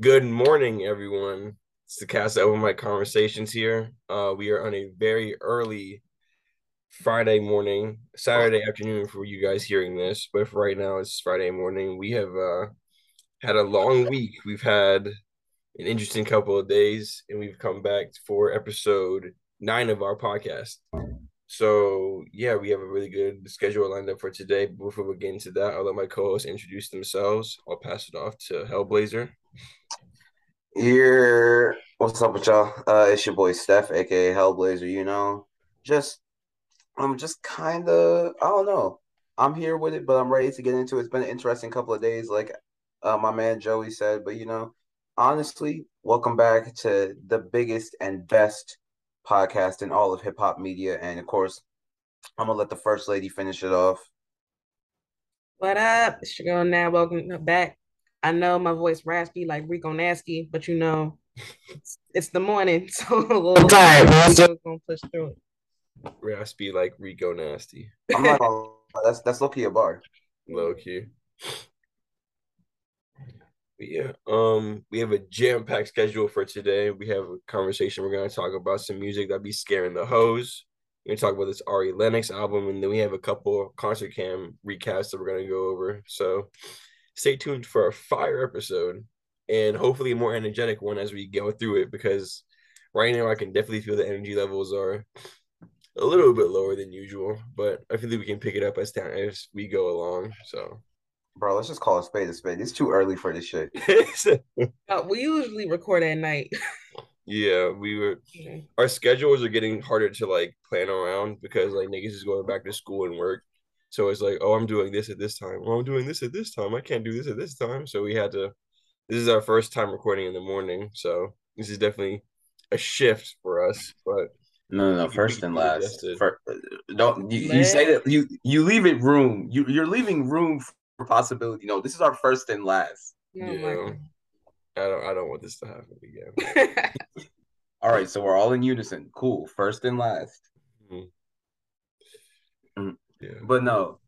Good morning, everyone. It's the cast over my conversations here. Uh, we are on a very early Friday morning, Saturday afternoon for you guys hearing this, but for right now it's Friday morning. We have uh, had a long week. We've had an interesting couple of days, and we've come back for episode nine of our podcast. So yeah, we have a really good schedule lined up for today. Before we get into that, I'll let my co-hosts introduce themselves. I'll pass it off to Hellblazer. Here, what's up with y'all? Uh, it's your boy Steph, aka Hellblazer. You know, just I'm just kind of I don't know. I'm here with it, but I'm ready to get into it. It's been an interesting couple of days, like uh, my man Joey said. But you know, honestly, welcome back to the biggest and best podcast and all of hip hop media, and of course, I'm gonna let the first lady finish it off. What up? It's your girl now. Welcome back. I know my voice raspy like Rico Nasty, but you know, it's, it's the morning, so a little tired. But I'm still gonna push through it. Raspy like Rico Nasty. I'm not gonna, that's that's low key a bar. Low key. Yeah, um, we have a jam-packed schedule for today. We have a conversation. We're gonna talk about some music that be scaring the hoes. We're gonna talk about this Ari Lennox album, and then we have a couple concert cam recaps that we're gonna go over. So stay tuned for a fire episode and hopefully a more energetic one as we go through it because right now I can definitely feel the energy levels are a little bit lower than usual, but I feel like we can pick it up as time as we go along. So Bro, let's just call a spade a spade. It's too early for this shit. Uh, we usually record at night. yeah, we were our schedules are getting harder to like plan around because like niggas is going back to school and work. So it's like, oh, I'm doing this at this time. Oh, I'm doing this at this time. I can't do this at this time. So we had to. This is our first time recording in the morning, so this is definitely a shift for us. But No, no, no. First and last. Fir- don't you, you say that you you leave it room. You you're leaving room for possibility. No, this is our first and last. Oh my yeah, I don't. I don't want this to happen again. All right, so we're all in unison. Cool. First and last. Mm-hmm. Mm. Yeah. But no,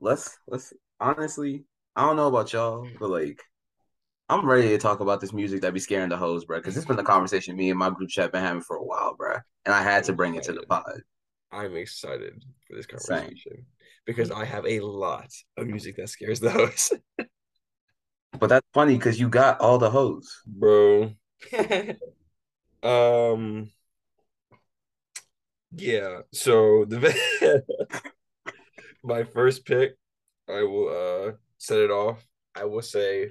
let's let's honestly, I don't know about y'all, but like I'm ready to talk about this music that be scaring the hoes, bro. Because it's been the conversation me and my group chat been having for a while, bro. And I had to bring it to the pod. I'm excited for this Same. Conversation because I have a lot of music that scares the host, But that's funny because you got all the hoes. bro. Um. Yeah. So the my first pick, I will uh set it off. I will say,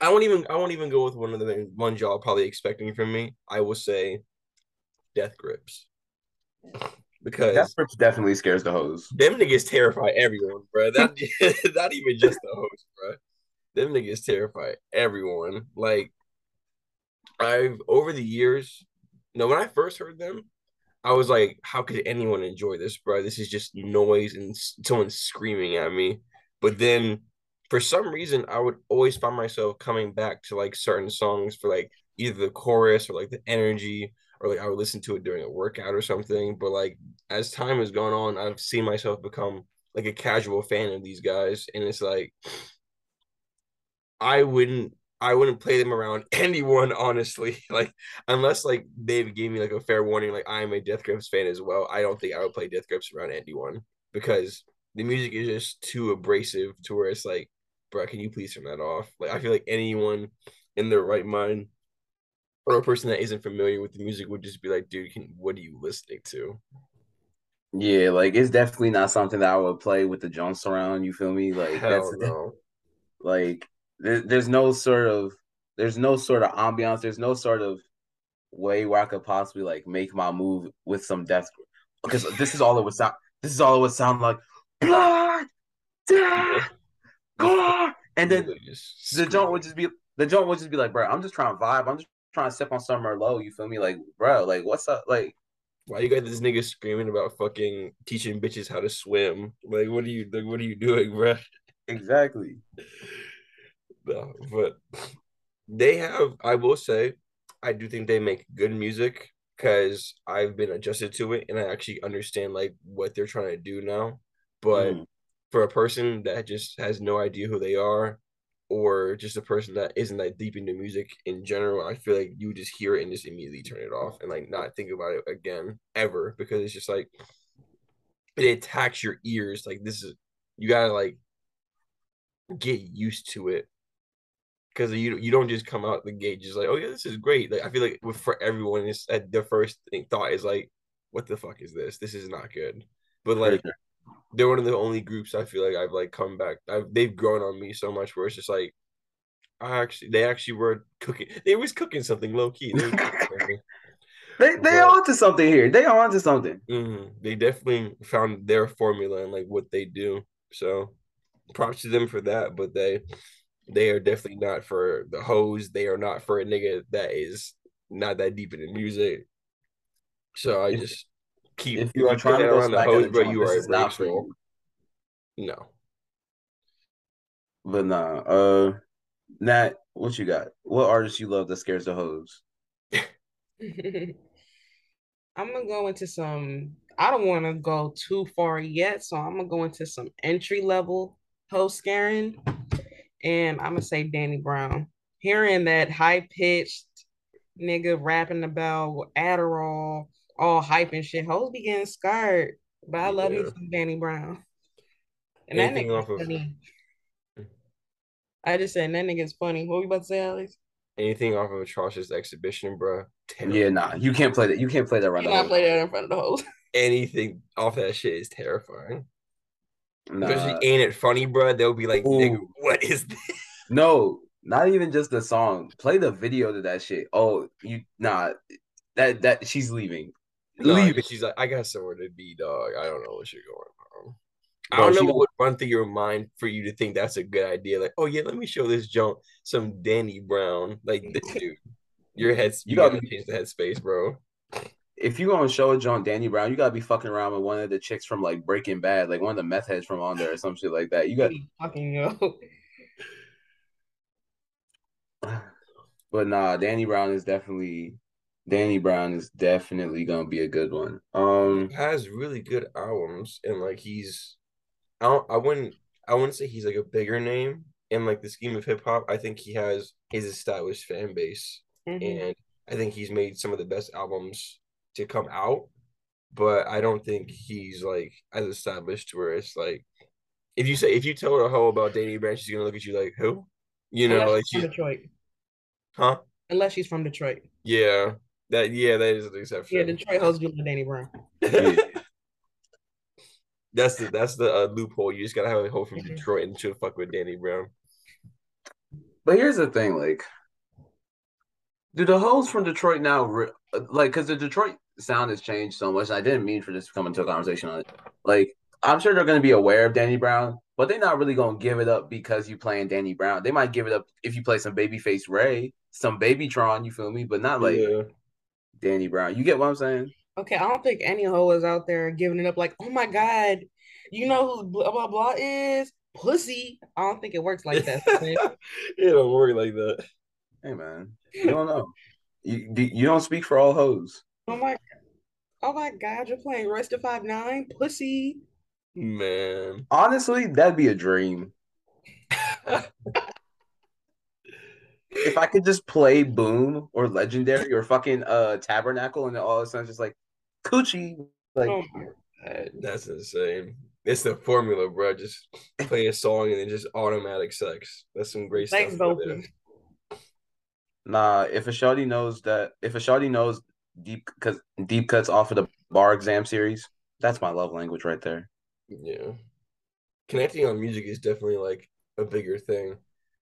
I won't even I won't even go with one of the ones y'all probably expecting from me. I will say, Death Grips, because That definitely scares the hoes. them niggas terrify everyone, bro. That not even just the host, bro. Them niggas terrify everyone. Like I've over the years, no, when I first heard them, I was like, how could anyone enjoy this, bro? This is just noise and someone screaming at me. But then for some reason, I would always find myself coming back to like certain songs for like either the chorus or like the energy, or like I would listen to it during a workout or something. But like as time has gone on, I've seen myself become like a casual fan of these guys, and it's like I wouldn't I wouldn't play them around anyone, honestly. Like unless like Dave gave me like a fair warning, like I am a Death Grips fan as well. I don't think I would play Death Grips around anyone because the music is just too abrasive to where it's like, bro, can you please turn that off? Like I feel like anyone in their right mind or a person that isn't familiar with the music would just be like, dude, can what are you listening to? Yeah, like it's definitely not something that I would play with the Jones around. You feel me? Like Hell that's no. like there, there's no sort of there's no sort of ambiance. There's no sort of way where I could possibly like make my move with some death. Because this is all it would sound. This is all it would sound like. Blood, death, gore. And then the joint would just be the joint would just be like, bro, I'm just trying to vibe. I'm just trying to step on somewhere low. You feel me? Like, bro, like what's up? Like, Why you got this nigga screaming about fucking teaching bitches how to swim? Like, what are you like? What are you doing, bro? exactly. No, but they have. I will say, I do think they make good music because I've been adjusted to it and I actually understand like what they're trying to do now. But Mm. for a person that just has no idea who they are, or just a person mm-hmm. that isn't that deep into music in general, I feel like you just hear it and just immediately turn it off and like not think about it again ever because it's just like it attacks your ears. Like this is you gotta like get used to it because you you don't just come out the gate just like oh yeah this is great. Like I feel like for everyone, it's at the first thing, thought is like what the fuck is this? This is not good. But like they're one of the only groups I feel like I've like come back. I've, they've grown on me so much where it's just like I actually they actually were cooking. They was cooking something low key. They they they but, onto something here. They are onto something. Mm-hmm. They definitely found their formula and like what they do. So props to them for that. But they they are definitely not for the hoes. They are not for a nigga that is not that deep into music. So I just keep if you are trying to go around the hose, bro, you are not for you. No. But nah, uh Nat, what you got? What artist you love that scares the hose? I'm gonna go into some. I don't want to go too far yet, so I'm gonna go into some entry level host scaring, and I'm gonna say Danny Brown. Hearing that high pitched nigga rapping about Adderall, all hype and shit, hoes be getting scared. But I love yeah. me some Danny Brown. And Anything that nigga's funny. Of... I just said that nigga's funny. What were you about to say, Alex? Anything off of Atrocity Exhibition, bro. Terrible. Yeah, nah, you can't play that. You can't play that right now. Not play that in front of the hoes. Anything off that shit is terrifying. Nah. Especially ain't it funny, bro? They'll be like, nigga, what is this? No, not even just the song. Play the video to that shit. Oh, you nah. That that she's leaving. No, leaving. She's like, I got somewhere to be, dog. I don't know what you're going on. I don't know what would run through your mind for you to think that's a good idea. Like, oh yeah, let me show this junk some Danny Brown. Like, this dude, your head, you, you gotta, gotta change the headspace, bro. If you gonna show a John Danny Brown, you gotta be fucking around with one of the chicks from like Breaking Bad, like one of the meth heads from on there or some shit like that. You gotta fucking yo. But nah, Danny Brown is definitely Danny Brown is definitely gonna be a good one. Um, he has really good albums, and like he's, I don't, I wouldn't, I wouldn't say he's like a bigger name in like the scheme of hip hop. I think he has his established fan base, mm-hmm. and I think he's made some of the best albums to come out. But I don't think he's like as established where it's like, if you say if you tell her a hoe about Danny Brown, she's gonna look at you like who, you know, like she's Detroit, huh? Unless she's from Detroit. Yeah, that yeah, that is an exception. Yeah, Detroit hosts do Danny Brown. that's the that's the uh, loophole. You just gotta have a hoe from mm-hmm. Detroit and she'll fuck with Danny Brown. But here's the thing, like, do the hoes from Detroit now, like, because the Detroit sound has changed so much. I didn't mean for this to come into a conversation on it. Like, I'm sure they're going to be aware of Danny Brown, but they're not really going to give it up because you playing Danny Brown. They might give it up if you play some Babyface Ray, some Babytron. You feel me? But not like yeah. Danny Brown. You get what I'm saying? Okay, I don't think any hoe is out there giving it up like, oh my god, you know who blah blah blah is pussy. I don't think it works like that. it don't work like that. Hey man, you don't know. You you don't speak for all hoes. Oh my, oh my god, you're playing Royce da Five Nine, pussy. Man, honestly, that'd be a dream. if I could just play Boom or Legendary or fucking uh Tabernacle and all of a sudden just like coochie, like oh that's insane. It's the formula, bro. Just play a song and then just automatic sex. That's some great Thanks, stuff. Nah, if a shawty knows that, if a shawty knows deep because deep cuts off of the bar exam series, that's my love language right there. Yeah, connecting on music is definitely like a bigger thing.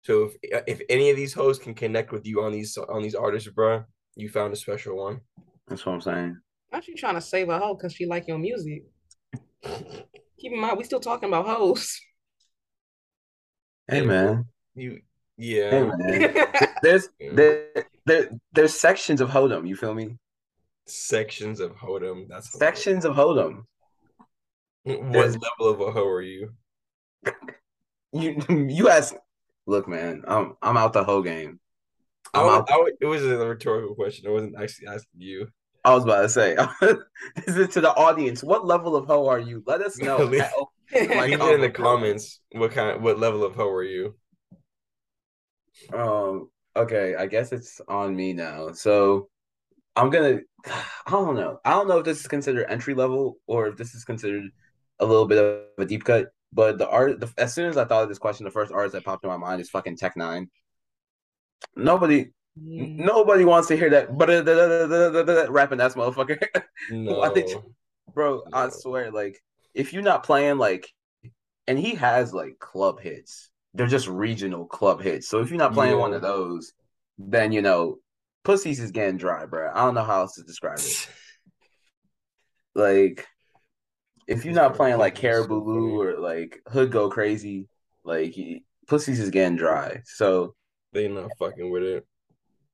So if if any of these hosts can connect with you on these on these artists, bro, you found a special one. That's what I'm saying. Not she trying to save a hoe because she like your music. Keep in mind, we still talking about hoes. Hey man, you yeah. Hey man, there's there, there there's sections of Hodom. You feel me? Sections of Hodom. That's sections of Hodom. What there's, level of a hoe are you? You you ask look, man, I'm I'm out the whole game. I was, I it was a rhetorical question. I wasn't actually asking you. I was about to say, this is to the audience. What level of hoe are you? Let us know. leave, leave it in the comments. What kind? What level of hoe are you? Um. Okay, I guess it's on me now. So I'm gonna. I don't know. I don't know if this is considered entry level or if this is considered a little bit of a deep cut. But the art, the, as soon as I thought of this question, the first artist that popped in my mind is fucking Tech N9ne. Nobody, Mm. nobody wants to hear that. But rapping that motherfucker. No, I think, bro. I swear, like, if you're not playing like, and he has like club hits. They're just regional club hits. So if you're not playing one of those, then you know, pussies is getting dry, bro. I don't know how else to describe it. Like, if you're not playing like Caribou. Lou or like Hood Go Crazy, like he, pussies is getting dry. So they not fucking with it.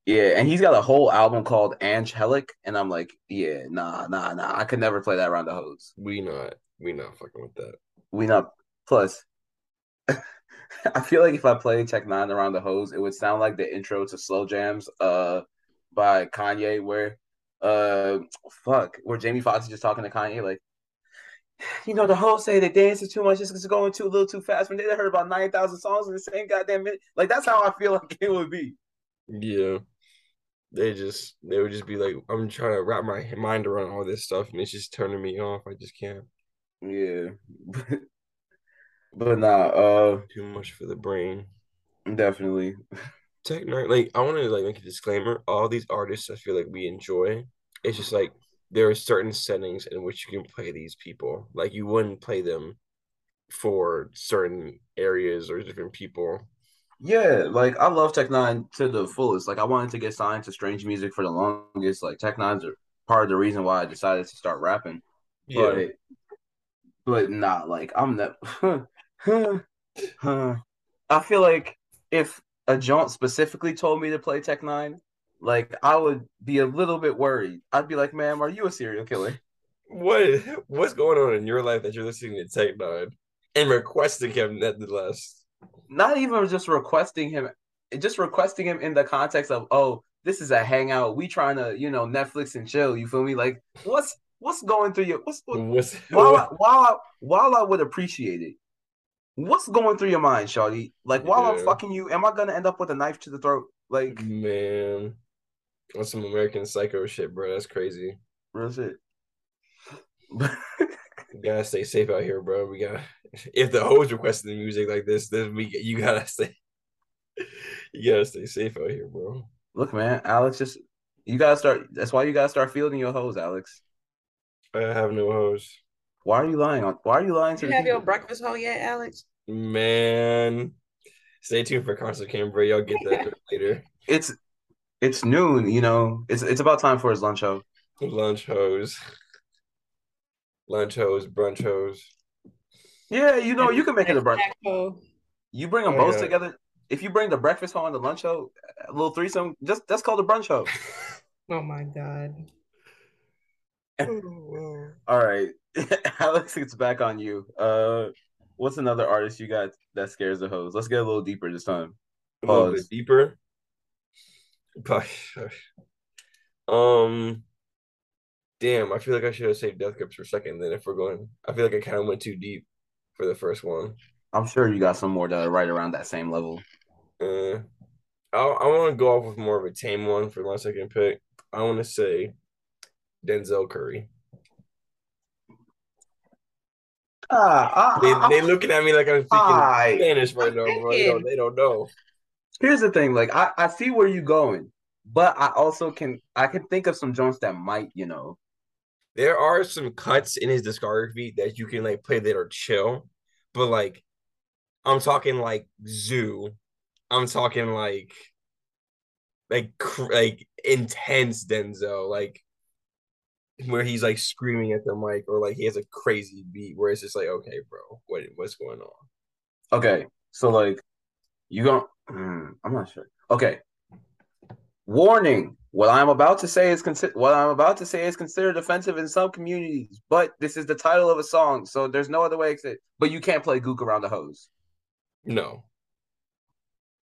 yeah, and he's got a whole album called Anghellic, and I'm like, yeah, nah, nah, nah. I could never play that around the hose. We not we not fucking with that. We not plus. I feel like if I played Tech N9ne around the hose, it would sound like the intro to Slow Jamz, uh, by Kanye, where, uh, fuck, where Jamie Foxx is just talking to Kanye, like, you know, the whole say they dancing too much, it's going too a little too fast. When they heard about nine thousand songs in the same goddamn minute, like that's how I feel like it would be. Yeah. They just they would just be like, I'm trying to wrap my mind around all this stuff and it's just turning me off. I just can't. Yeah, but nah, uh, Too much for the brain. definitely. Tech like I want to like make a disclaimer. All these artists, I feel like we enjoy. It's just like there are certain settings in which you can play these people. Like you wouldn't play them for certain areas or different people. Yeah, like I love Tech N9ne to the fullest. Like I wanted to get signed to Strange Music for the longest. Like Tech N9ne's are part of the reason why I decided to start rapping. Yeah, But but not like I'm not. I feel like if a jaunt specifically told me to play Tech N9ne, like I would be a little bit worried. I'd be like, "Ma'am, are you a serial killer?" what what's going on in your life that you're listening to Tech N9ne and requesting him nevertheless? Not even just requesting him, just requesting him in the context of, "Oh, this is a hangout. We trying to, you know, Netflix and chill." You feel me? Like, what's what's going through your what's what, What's while I, while I, while I would appreciate it, what's going through your mind, Shawty? Like while I'm fucking you, am I gonna end up with a knife to the throat? Like man? That's some American Psycho shit, bro. That's crazy. real shit. Gotta stay safe out here, bro. We got if the hoes requesting the music like this, then we you gotta stay. You gotta stay safe out here, bro. Look, man, Alex, just you gotta start. That's why you gotta start fielding your hoes, Alex. I have no hoes, Why are you lying on? Why are you lying to You the have your breakfast hole yet, Alex? man. Stay tuned for concert Canberra. Y'all get that later. It's it's noon. You know, it's it's about time for his lunch show. Lunch hoes, lunch hoes, brunch hoes. Yeah, you know, you can make it a brunch. You bring them Oh, both yeah. together. If you bring the breakfast home and the lunch show, a little threesome, just that's called a brunch show. Oh my god. All right, Alex, it's back on you. Uh, what's another artist you got that scares the hoes? Let's get a little deeper this time. a little bit deeper. Um, damn, I feel like I should have saved Death Grips for a second. Then if we're going, I feel like I kind of went too deep for the first one. I'm sure you got some more that are right around that same level. Uh, I I want to go off with more of a tame one for my second pick. I want to say Denzel Curry. Ah, They I- I- they looking at me like I'm speaking I- Spanish right now, bro. They don't, they don't know. Here's the thing. Like, I, I see where you're going, but I also can I can think of some joints that might, you know. There are some cuts in his discography that you can like play that are chill, but like I'm talking like Zoo, I'm talking like like cr- like intense Denzel, like where he's like screaming at the mic or like he has a crazy beat where it's just like okay, bro, what what's going on? Okay, so like, you going Hmm, I'm not sure. Okay. Warning: What I'm about to say is consider what I'm about to say is considered offensive in some communities, but this is the title of a song, so there's no other way except. But you can't play "Gook Around the Hose." No,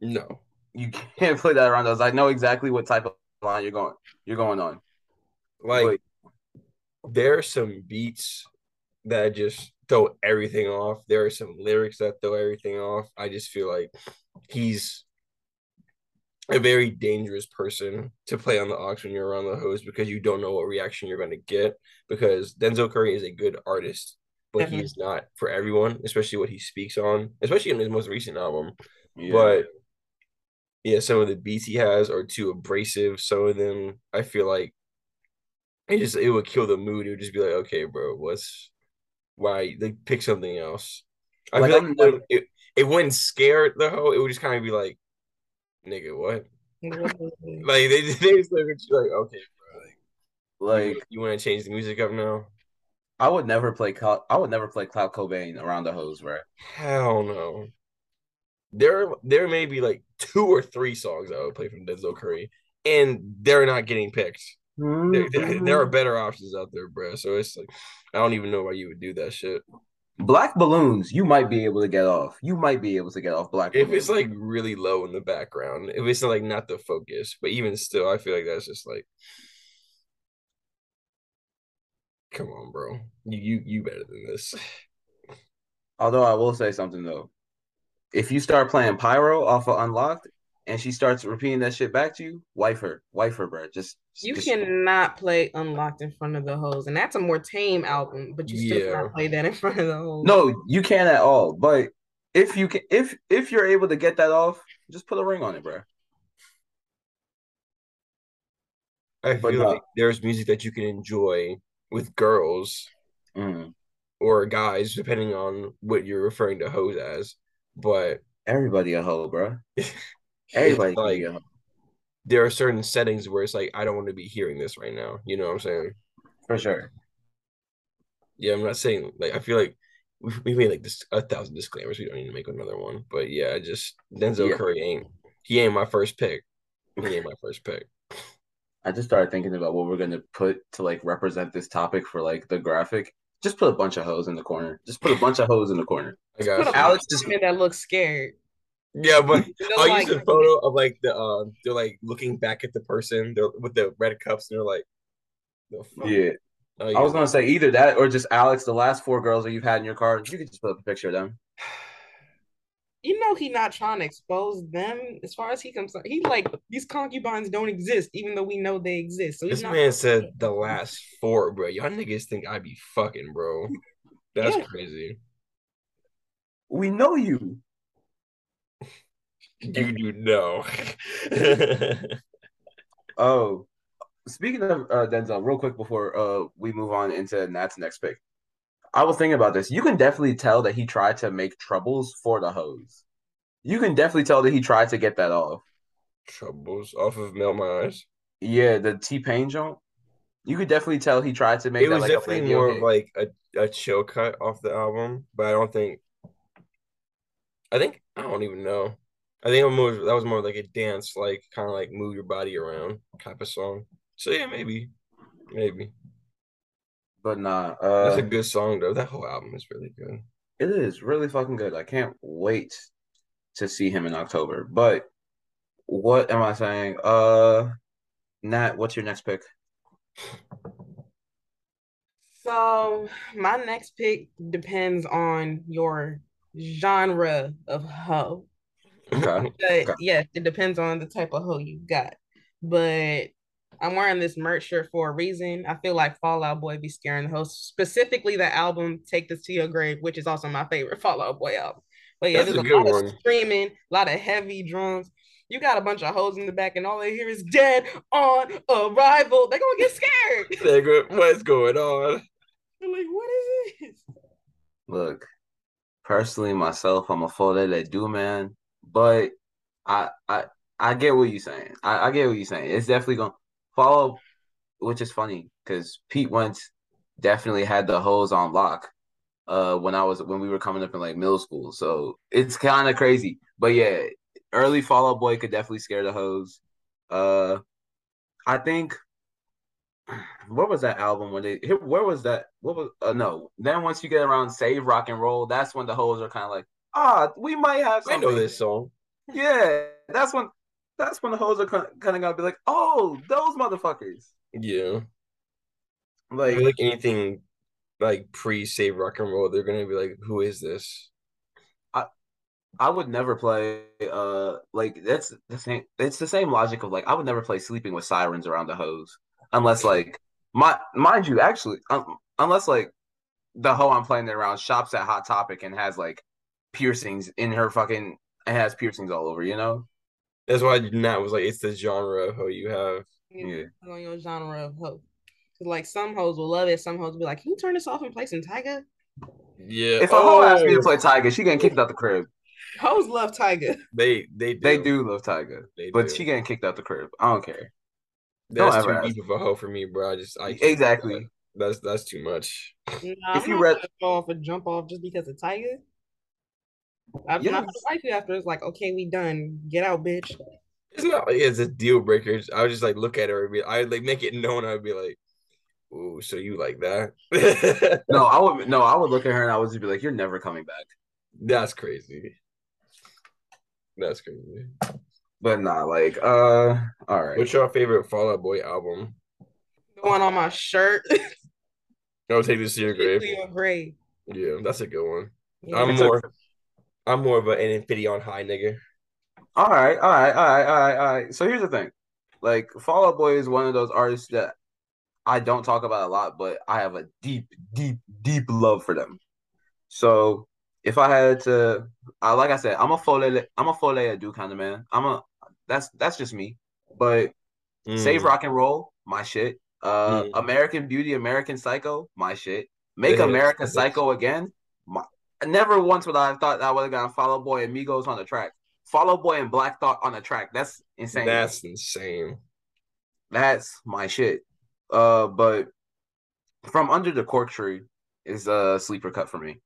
no. You can't play that around those. I know exactly what type of line you're going. You're going on. Like Wait. there are some beats that just throw everything off. There are some lyrics that throw everything off. I just feel like he's a very dangerous person to play on the aux when you're around the host because you don't know what reaction you're going to get. Because Denzel Curry is a good artist, but Definitely. he's mhm. not for everyone, especially what he speaks on, especially in his most recent album. Yeah. But yeah, some of the beats he has are too abrasive. Some of them, I feel like it just it would kill the mood. It would just be like, okay, bro, what's why? they pick something else. I Like, feel like it, it wouldn't scare the hoe. It would just kind of be like, nigga, what? Like they they just look at you like, okay, bro, like, like you, you want to change the music up now? I would never play Cloud. I would never play Clout Cobain around the hose, bro. Hell no. There, there may be like two or three songs I would play from Denzel Curry, and they're not getting picked. There, there, there are mm-hmm. better options out there, bro. So it's like I don't even know why you would do that shit. Black balloons. You might be able to get off. You might be able to get off black. If balloons. it's like really low in the background, if it's like not the focus, but even still, I feel like that's just like, come on, bro. You you you better than this. Although I will say something though, if you start playing Pyro off of Unlocked and she starts repeating that shit back to you, wife her, wife her, bro. Just You just- cannot play Unlocked in front of the hoes, and that's a more tame album, but you still Yeah. cannot play that in front of the hoes. No, you can't at all. But if you can, if if you're able to get that off, just put a ring on it, bro. I feel no. like there's music that you can enjoy with girls Mm. or guys, depending on what you're referring to hoes as. But Everybody a hoe, bro. it's Everybody can like be a there are certain settings where it's like I don't want to be hearing this right now. You know what I'm saying? for sure. Yeah, I'm not saying like I feel like we we made like this a thousand disclaimers. We don't need to make another one. But yeah, I just Denzel Yeah. Curry ain't he ain't my first pick. He ain't my first pick. I just started thinking about what we're gonna put to like represent this topic for like the graphic. Just put a bunch of hoes in the corner. Just put a bunch of hoes in the corner. I got Put you. Alex just just- that looks scared. Yeah, but You know, I'll like- use a photo of like the uh they're like looking back at the person they're with the red cups and they're like the fuck? Yeah. Oh, I was gonna say either that or just Alex, the last four girls that you've had in your car. You could just put up a picture of them. You know he not trying to expose them as far as he comes. He like these concubines don't exist, even though we know they exist. So This man said the last four, bro. Y'all niggas think I be fucking, bro. That's Yeah. crazy. We know you. You do know. Oh, speaking of uh, Denzel, real quick before uh we move on into Nat's next pick, I was thinking about this. You can definitely tell that he tried to make troubles for the hose. You can definitely tell that he tried to get that off. Troubles off of Melt My Eyez. Yeah, the T Pain joint. You could definitely tell he tried to make It that was like definitely more of like a, a chill cut off the album, but I don't think. I think I don't even know. I think I'm more, that was more like a dance, like kind of like move your body around type of song. So yeah, maybe, maybe but nah, that's uh, a good song though. That whole album is really good. it is really fucking good. I can't wait to see him in October. But what am I saying? Uh, Nat, what's your next pick? So my next pick depends on your genre of hoe. Okay. But Okay. yeah, it depends on the type of hoe you got. But I'm wearing this merch shirt for a reason. I feel like Fall Out Boy be scaring the host, specifically the album "Take This to Your Grave," which is also my favorite Fall Out Boy album. But yeah, That's there's a a, lot one. of screaming, a lot of heavy drums. You got a bunch of hoes in the back, and all they hear is "Dead on Arrival." They're gonna get scared. They go, What's going on? They're like, "What is this?" Look, personally, myself, I'm a Folie à Deux man, but I I I get what you're saying. I, I get what you're saying. It's definitely gonna follow, which is funny because Pete Wentz definitely had the hose on lock. Uh, when I was when we were coming up in like middle school, so it's kind of crazy. But yeah, early Fall Out Boy could definitely scare the hose. Uh, I think what was that album when they where was that what was uh, no then once you get around save rock and roll that's when the hoes are kind of like ah we might have I know this song. yeah that's when that's when the hoes are kind of gonna be like oh those motherfuckers Yeah. Like like anything like pre save rock and roll, they're gonna be like, "Who is this?" I would never play uh like that's the same it's the same logic of like I would never play sleeping with sirens around the hose unless like my mind you actually um, unless like the hoe I'm playing it around shops at Hot Topic and has like piercings in her fucking and has piercings all over, you know? That's why Nat was like, it's the genre of hoe you have. Yeah. On your genre of hoe. Like some hoes will love it, some hoes will be like, Can you turn this off and play some Tyga? Yeah. If a hoe asks me to oh. play Tyga, she getting kicked out the crib. Hoes love Tyga. They they do. They do love Tyga. They but do. she getting kicked out the crib. I don't care. That's Don't too ever deep of a hoe for me, bro. I just I can't- Exactly. That's that's too much. Nah, If I'm you not read- off and jump off just because of Tyga. I'm Yes. not gonna fight you after it's like, okay, we done. Get out, bitch. It's not like it's a deal breaker. I would just like look at her and be I would like make it known. I'd be like, "Ooh, so you like that?" No, I would no, I would look at her and I would just be like, You're never coming back. That's crazy. That's crazy. But nah, like uh all right. What's your favorite Fall Out Boy album? Going on my shirt. I'll take this to your grave. Your grave. Yeah, that's a good one. Yeah. I'm It's a- more, I'm more of an Infinity on High nigga. All right, all right, all right, all right, all right. So here's the thing. Like Fall Out Boy is one of those artists that I don't talk about a lot, but I have a deep, deep, deep love for them. So if I had to I like I said, I'm a Fole I'm a Folie à Deux kind of man. I'm a that's that's just me. But Mm. Save Rock and Roll, my shit. Uh Mm. American Beauty, American Psycho, my shit. Make Yeah, America that's- Psycho again. My, never once would I have thought that I would have gotten Fall Out Boy and Migos on the track. Fall Out Boy and Black Thought on the track. That's insane. That's insane. That's my shit. Uh, but from under the cork tree is a sleeper cut for me.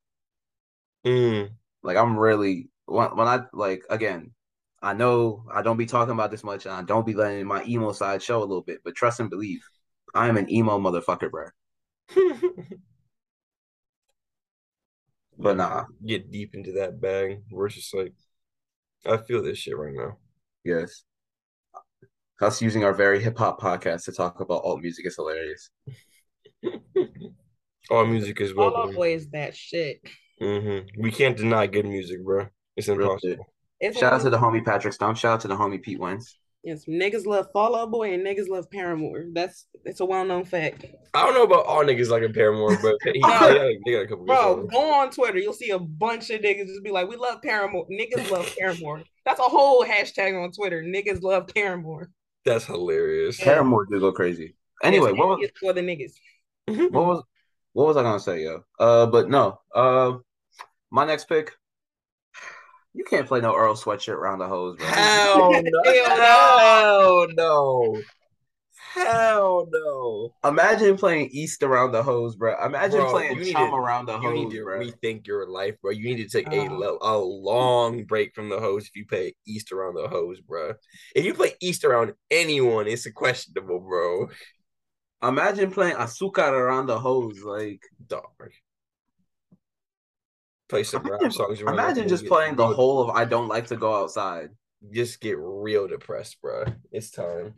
Mm. Like I'm really when when I like again, I know I don't be talking about this much, and I don't be letting my emo side show a little bit. But trust and believe, I am an emo motherfucker, bro. But nah, Get deep into that bag. We're just like, I feel this shit right now. yes. Us using our very hip hop podcast to talk about alt music is hilarious. All music is Fall Out welcome. Boy is that shit. hmm We can't deny good music, bro. It's impossible. shit. It's Shout out to the homie Patrick Stump. Shout out to the homie Pete Wentz. Yes, niggas love Fall Out Boy and niggas love Paramore. That's it's a well known fact. I don't know about all niggas like a Paramore, but he, they, got, they got a couple Bro, go on Twitter. You'll see a bunch of niggas just be like, "We love Paramore." Niggas love Paramore. That's a whole hashtag on Twitter. Niggas love Paramore. That's hilarious. Paramore do go crazy. Anyway, what was for the niggas? what was what was I gonna say, yo? Uh, but no. Uh, my next pick. You can't play no Earl sweatshirt around the hose, bro. Hell no. Hell no. Hell no. Imagine playing East around the hose, bro. Imagine Bro, playing Chum to- around the You need hose, to bro. rethink your life, bro. You need to take a, Oh. lo- a long break from the hose if you play East around the hose, bro. If you play East around anyone, it's a questionable, bro. Imagine playing Azúcar around the hose, like. Dog. Play some rap Imagine, songs. around imagine just playing the whole of "I Don't Like to Go Outside." Just get real depressed, bro. It's time.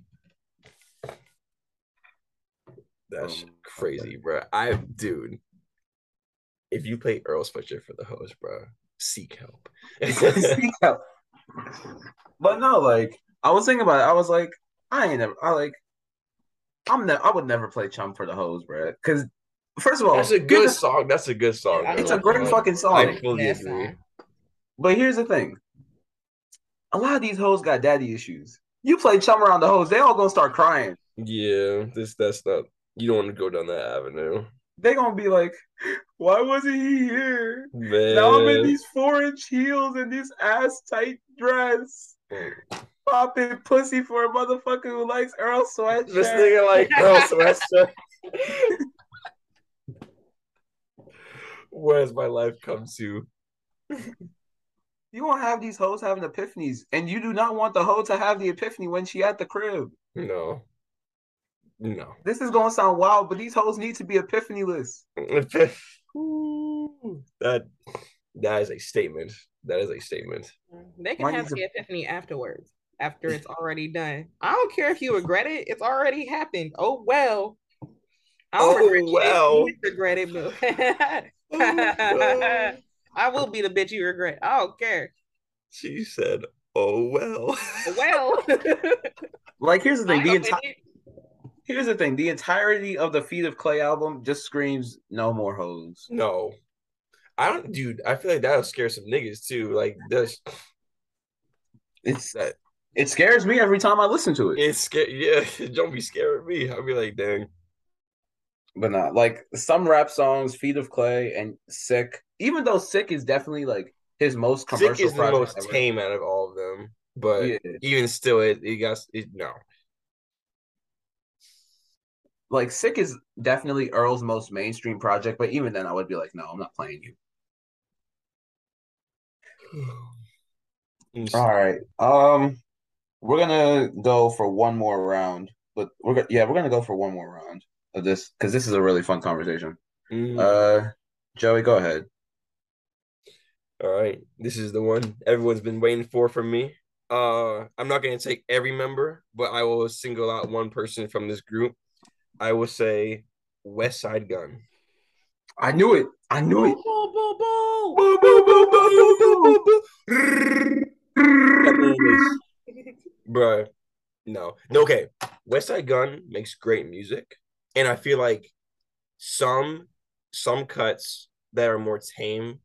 That's Um, crazy, bro. I, dude. If you play Earl Sweatshirt for the hose, bro, seek help. Speak out. But no, like I was thinking about it. I was like, I ain't never. I like. I'm never. I would never play Chum for the hose, bro. Because first of all, That's a here's good the- song. That's a good song. Yeah, It's a great Chum. fucking I song. fully That agree. But here's the thing. A lot of these hoes got daddy issues. You play Chum around the hose, they all gonna start crying. Yeah, this that's not. You don't want to go down that avenue, They gonna be like, "Why wasn't he here?" man. Now I'm in these four inch heels and this ass tight dress, mm. popping pussy for a motherfucker who likes Earl sweatshirt. This nigga like Earl Sweatshirt. Where has my life come to? You won't have these hoes having epiphanies, and you do not want the hoe to have the epiphany when she at the crib. No, no. This is gonna sound wild, but these hoes need to be epiphany-less. That that is a statement. That is a statement. They can Mine have needs the epiphany afterwards, after it's already done. I don't care if you regret it; it's already happened. Oh well. I don't Oh, regret shit. well. You regret it, but well. I will be the bitch you regret. I don't care. She said, "Oh well." Oh, well, Like here's the thing. The entire here's the thing. The entirety of the Feet of Clay album just screams no more hoes. Mm. no, I don't, dude. I feel like that would scare some niggas too. Like this, It's that it scares me every time I listen to it. it's scary. Yeah, don't be scared of me. I'll be like, dang. But not like some rap songs, Feet of Clay and Sick. Even though Sick is definitely like his most commercial Sick is the most ever. tame out of all of them, but Yeah. even still, it it got it, no. Like Sick is definitely Earl's most mainstream project, but even then I would be like, no, I'm not playing you. All right. Um we're gonna go for one more round. But we're gonna yeah, we're gonna go for one more round of this because this is a really fun conversation. mm. Uh Joey, go ahead. All right, this is the one everyone's been waiting for from me. Uh, I'm not gonna take every member, but I will single out one person from this group. I will say Westside Gunn. I knew it. I knew it. Bruh, no, no. Okay, Westside Gunn makes great music, and I feel like some some cuts that are more tame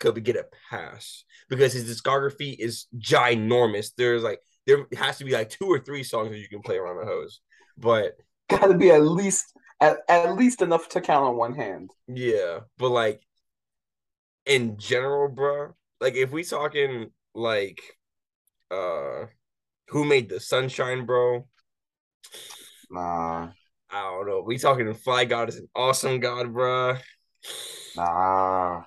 could get a pass because his discography is ginormous. There's like there has to be like two or three songs that you can play around the hose, but Gotta be at least at, at least enough to count on one hand. yeah, but like in general, bro, like if we talking like uh who made the sunshine, bro? Nah, I don't know. We talking Fly God is an awesome God, bro. nah.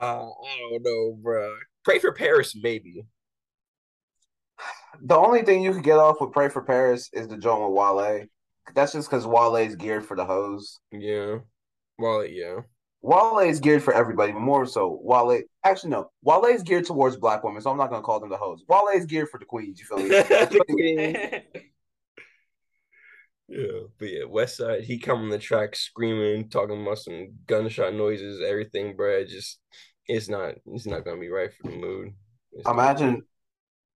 Uh, I don't know, bro. Pray for Paris, maybe. The only thing you could get off with Pray for Paris is the joint with Wale. That's just because Wale is geared for the hoes. Yeah. Well, yeah. Wale is geared for everybody, but more so Wale. Actually, no. Wale is geared towards black women, so I'm not gonna call them the hoes. Wale is geared for the queens. You feel me? Yeah, but yeah, West Side, he come on the track screaming, talking about some gunshot noises, everything, bro. Just it's not it's not gonna be right for the mood. It's not. Imagine,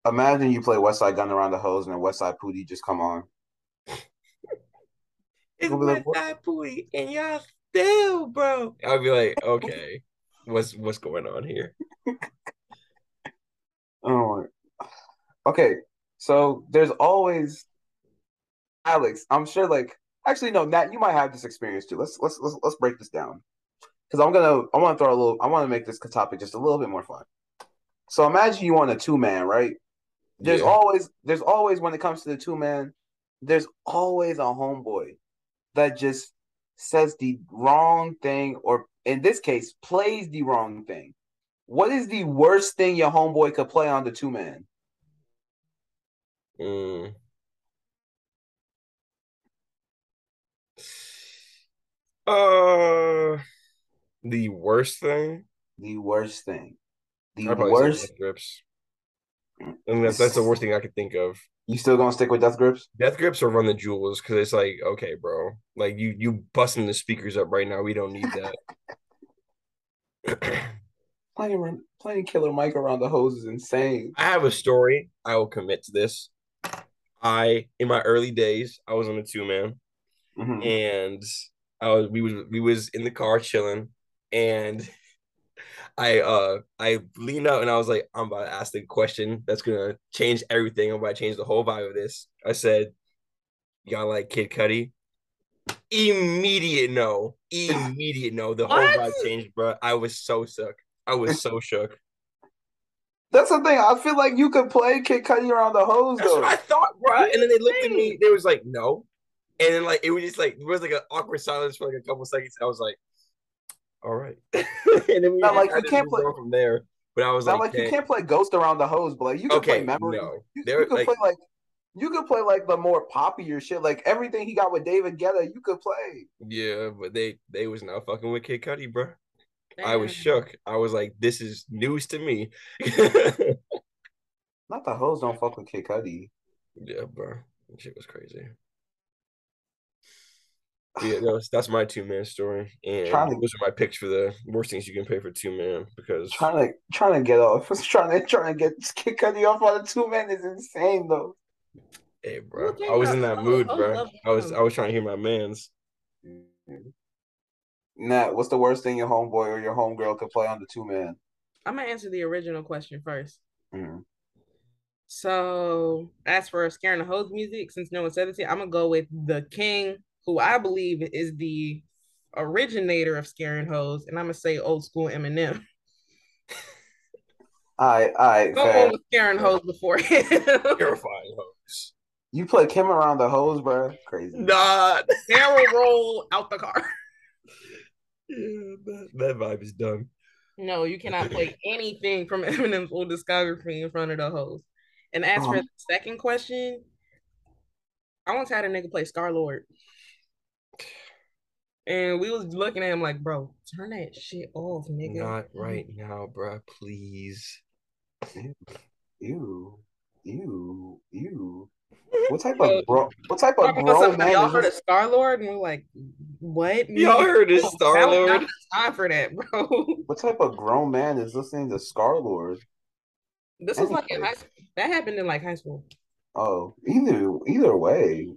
imagine you play Westside Gunn around the hose, and then West Side Pootie just come on. it's West Side Pootie, and y'all still, bro. I'll be like, okay, what's what's going on here? Oh, okay. So there's always Alex. I'm sure, like, actually, no, Nat, you might have this experience too. Let's let's let's, let's break this down because I'm gonna I want to throw a little. I want to make this topic just a little bit more fun. So imagine you want a two man, right? There's Yeah. always there's always when it comes to the two man, there's always a homeboy that just says the wrong thing, or in this case, plays the wrong thing. What is the worst thing your homeboy could play on the two man? Mm. Uh, the worst thing. The worst thing. The I'd worst. grips. And that's that's the worst thing I could think of. You still gonna stick with death grips? Death grips or run the jewels because it's like, okay, bro, like you you busting the speakers up right now. We don't need that. Playing playing Killer Mike around the hose is insane. I have a story. I will commit to this. I in my early days, I was on a two man, Mhm. and I was we was we was in the car chilling, and I uh I leaned out and I was like, I'm about to ask the question that's gonna change everything. I'm about to change the whole vibe of this. I said, Y'all like Kid Cudi? Immediate no. Immediate no. The whole What? vibe changed, bro. I was so shook. I was so shook. That's the thing. I feel like you could play Kid Cudi around the hose That's though. what I thought, bro. And then they looked at me. They was like, no. And then like it was just like there was like an awkward silence for like a couple seconds. I was like, all right. and then we Not like I you can't play- from there. But I was Not like, like you can't play Ghost around the hose, but like you could play Memory. no. You, There- you could like- play like you could play like the more poppier shit, like everything he got with David Guetta. You could play. Yeah, but they they was not fucking with Kid Cudi, bro. I was shook. I was like, this is news to me. Not the hose don't fuck with Kid Cudi. yeah, bro. That shit was crazy. Yeah, that's, that's my two man story, and Trying to- those are my picks for the worst things you can pay for two man because trying to trying to get off. trying to trying to get get Cudi off on the two man is insane though. hey, bro, Okay, I was in that I mood, love- bro. I was. I was trying to hear my man's. Nat, what's the worst thing your homeboy or your homegirl could play on the two man? I'm gonna answer the original question first. Mhm. So, as for scaring the hoes music, since no one said it, I'm gonna go with the king, who I believe is the originator of scaring hoes, and I'm gonna say old school Eminem. I I No fair. one was scaring hoes before him. Terrifying hoes. You play Kim around the hoes, bro. Crazy. Nah, Barrel roll out the car. Yeah, that, that vibe is done. No, you cannot play anything from Eminem's old discography in front of the hoes. And as for Um, the second question, I once had a nigga play Scarlxrd. And we was looking at him like, bro, turn that shit off, nigga. Not right now, bro. Please. Ew, ew, ew. What type So- of bro? What type of Talking about grown man y'all heard of this? Scarlxrd, and we're like, what? Y'all heard of Star that was not Lord? Time for that, bro. What type of grown man is listening to Scarlxrd? This was like in high school. That happened in like high school. Oh, either either way,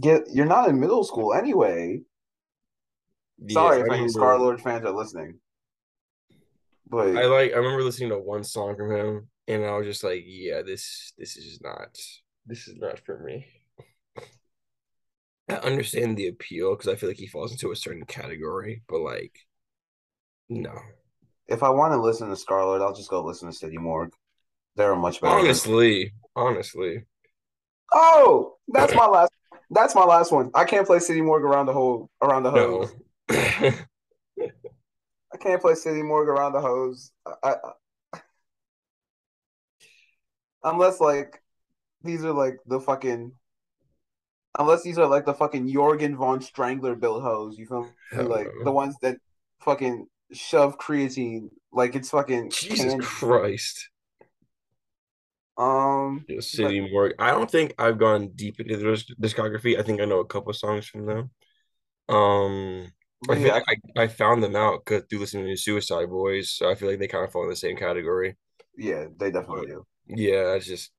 get you're not in middle school anyway. Sorry Yeah, if I any remember- Star Lord fans are listening, but I like. I remember listening to one song from him, and I was just like, "Yeah, this this is not. This is not for me." I understand the appeal because I feel like he falls into a certain category, but like, no. if I want to listen to Star Lord, I'll just go listen to City Morgue. They're much better. Honestly, honestly, Oh, that's my last. That's my last one. I can't play City Morgue around the whole around the no. hoes. I can't play City Morgue around the hoes. I, I, unless like these are like the fucking. Unless these are like the fucking Jorgen von Strangle built hoes, you feel me? Like the ones that fucking shove creatine like it's fucking Jesus candy. Christ. Um, City Morgue. I don't think I've gone deep into their discography. I think I know a couple songs from them. Um, I but feel like I, I found them out 'cause- through listening to Suicide Boys, so I feel like they kind of fall in the same category. yeah, they definitely do. Yeah, it's just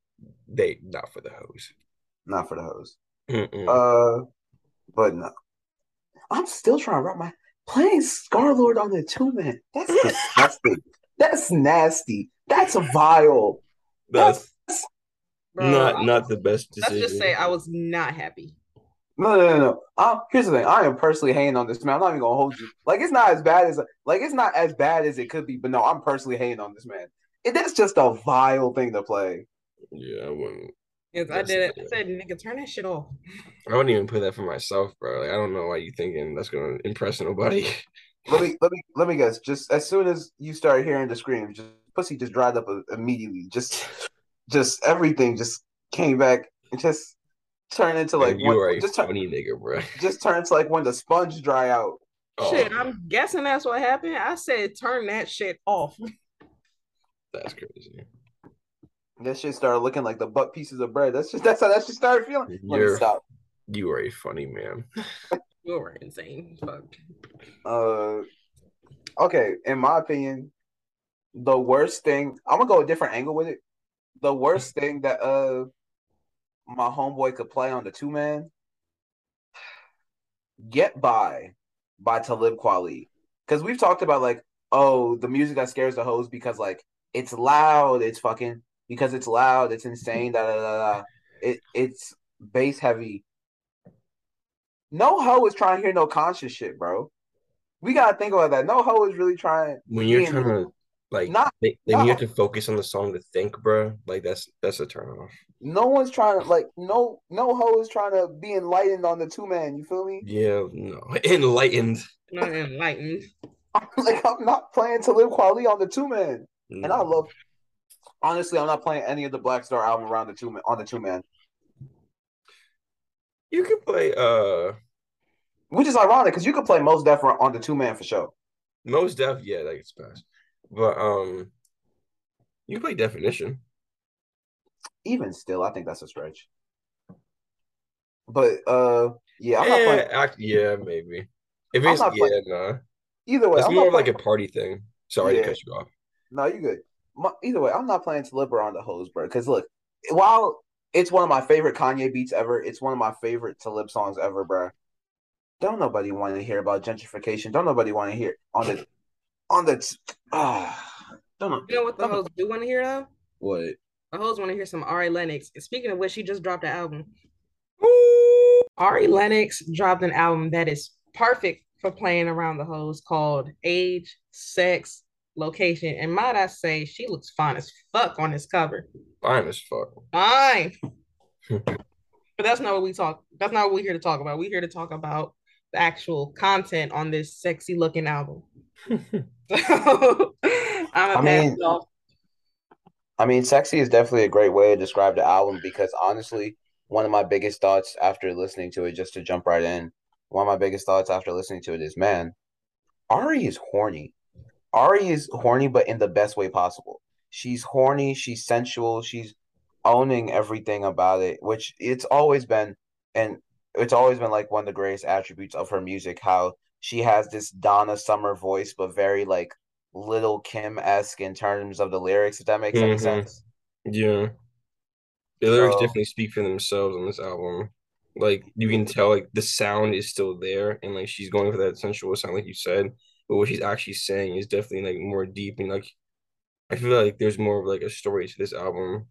they not for the hoes. Not for the hoes. Uh, but no, I'm still trying to wrap my playing Scarlxrd on the two man. That's disgusting. That's nasty. That's vile. That's Bro, not not the best let's decision. just say I was not happy. No, no, no, no. Uh, here's the thing. I am personally hating on this man. I'm not even gonna hold you. Like it's not as bad as like it's not as bad as it could be. But no, I'm personally hating on this man. It, that's just a vile thing to play. Yeah, I wouldn't. Yes, I did it. it. I said, nigga, turn that shit off. I wouldn't even put that for myself, bro. Like I don't know why you thinking that's gonna impress nobody. Let me let me let me guess. Just as soon as you start hearing the screams, just pussy just dried up immediately. Just just everything just came back and just turned into like you when- are a just turn, funny nigga, bro. just turned to like when the sponge dry out. Oh, Shit, I'm guessing that's what happened. I said, turn that shit off. that's crazy. That shit started looking like the butt pieces of bread. That's just that's how that shit started feeling. Let me You're- stop. You are a funny man. you are insane. Fuck. Uh, okay. In my opinion, the worst thing. I'm gonna go a different angle with it. The worst thing that uh my homeboy could play on the two man. Get by by Talib Kweli. Because we've talked about like, oh, the music that scares the hoes because like it's loud, it's fucking because it's loud, it's insane, da da da da. It it's bass heavy. No hoe is trying to hear no conscious shit, bro. We gotta think about that. No hoe is really trying. When you're trying to like, Not- think, like when you not- have to focus on the song to think, bro. Like that's that's a turn off. No one's trying to like. No, no hoe is trying to be enlightened on the two man. You feel me? Yeah, no, enlightened. Not enlightened. like I'm not playing Talib Kweli on the two man. And I No. love. Honestly, I'm not playing any of the Black Star album around the two man on the two man, You can play uh which is ironic because you could play Mos Def on the two man for sure. Mos Def, yeah, that gets passed. But um, you play definition. Even still, I think that's a stretch. But uh, yeah, I'm not yeah, playing. act, yeah, maybe. If it's not yeah, playing- nah. Either way, It's I'm more not of like a party thing. Sorry Yeah. to cut you off. No, you're good. My, either way, I'm not playing to Libra on the hoes, bro. Because look, while it's one of my favorite Kanye beats ever, it's one of my favorite Talib songs ever, bro. Don't nobody want to hear about gentrification. Don't nobody want to hear on the on the ah. don't know You know what the hoes do want to hear though? what. The hoes want to hear some Ari Lennox. Speaking of which, she just dropped an album. Ooh. Ari Lennox dropped an album that is perfect for playing around the hoes called Age, Sex, Location. And might I say, she looks fine as fuck on this cover. Fine as fuck. Fine. but that's not what we talk. That's not what we're here to talk about. We're here to talk about the actual content on this sexy looking album. So I mean- I mean, sexy is definitely a great way to describe the album because honestly, one of my biggest thoughts after listening to it, just to jump right in, one of my biggest thoughts after listening to it is, man, Ari is horny. Ari is horny, but in the best way possible. She's horny, she's sensual, she's owning everything about it, which it's always been, and it's always been like one of the greatest attributes of her music, how she has this Donna Summer voice, but very like Little Kim esque in terms of the lyrics, if that makes any Mhm. sense. Yeah. The lyrics So- definitely speak for themselves on this album. Like you can tell like the sound is still there and like she's going for that sensual sound like you said, but what she's actually saying is definitely like more deep and like I feel like there's more of like a story to this album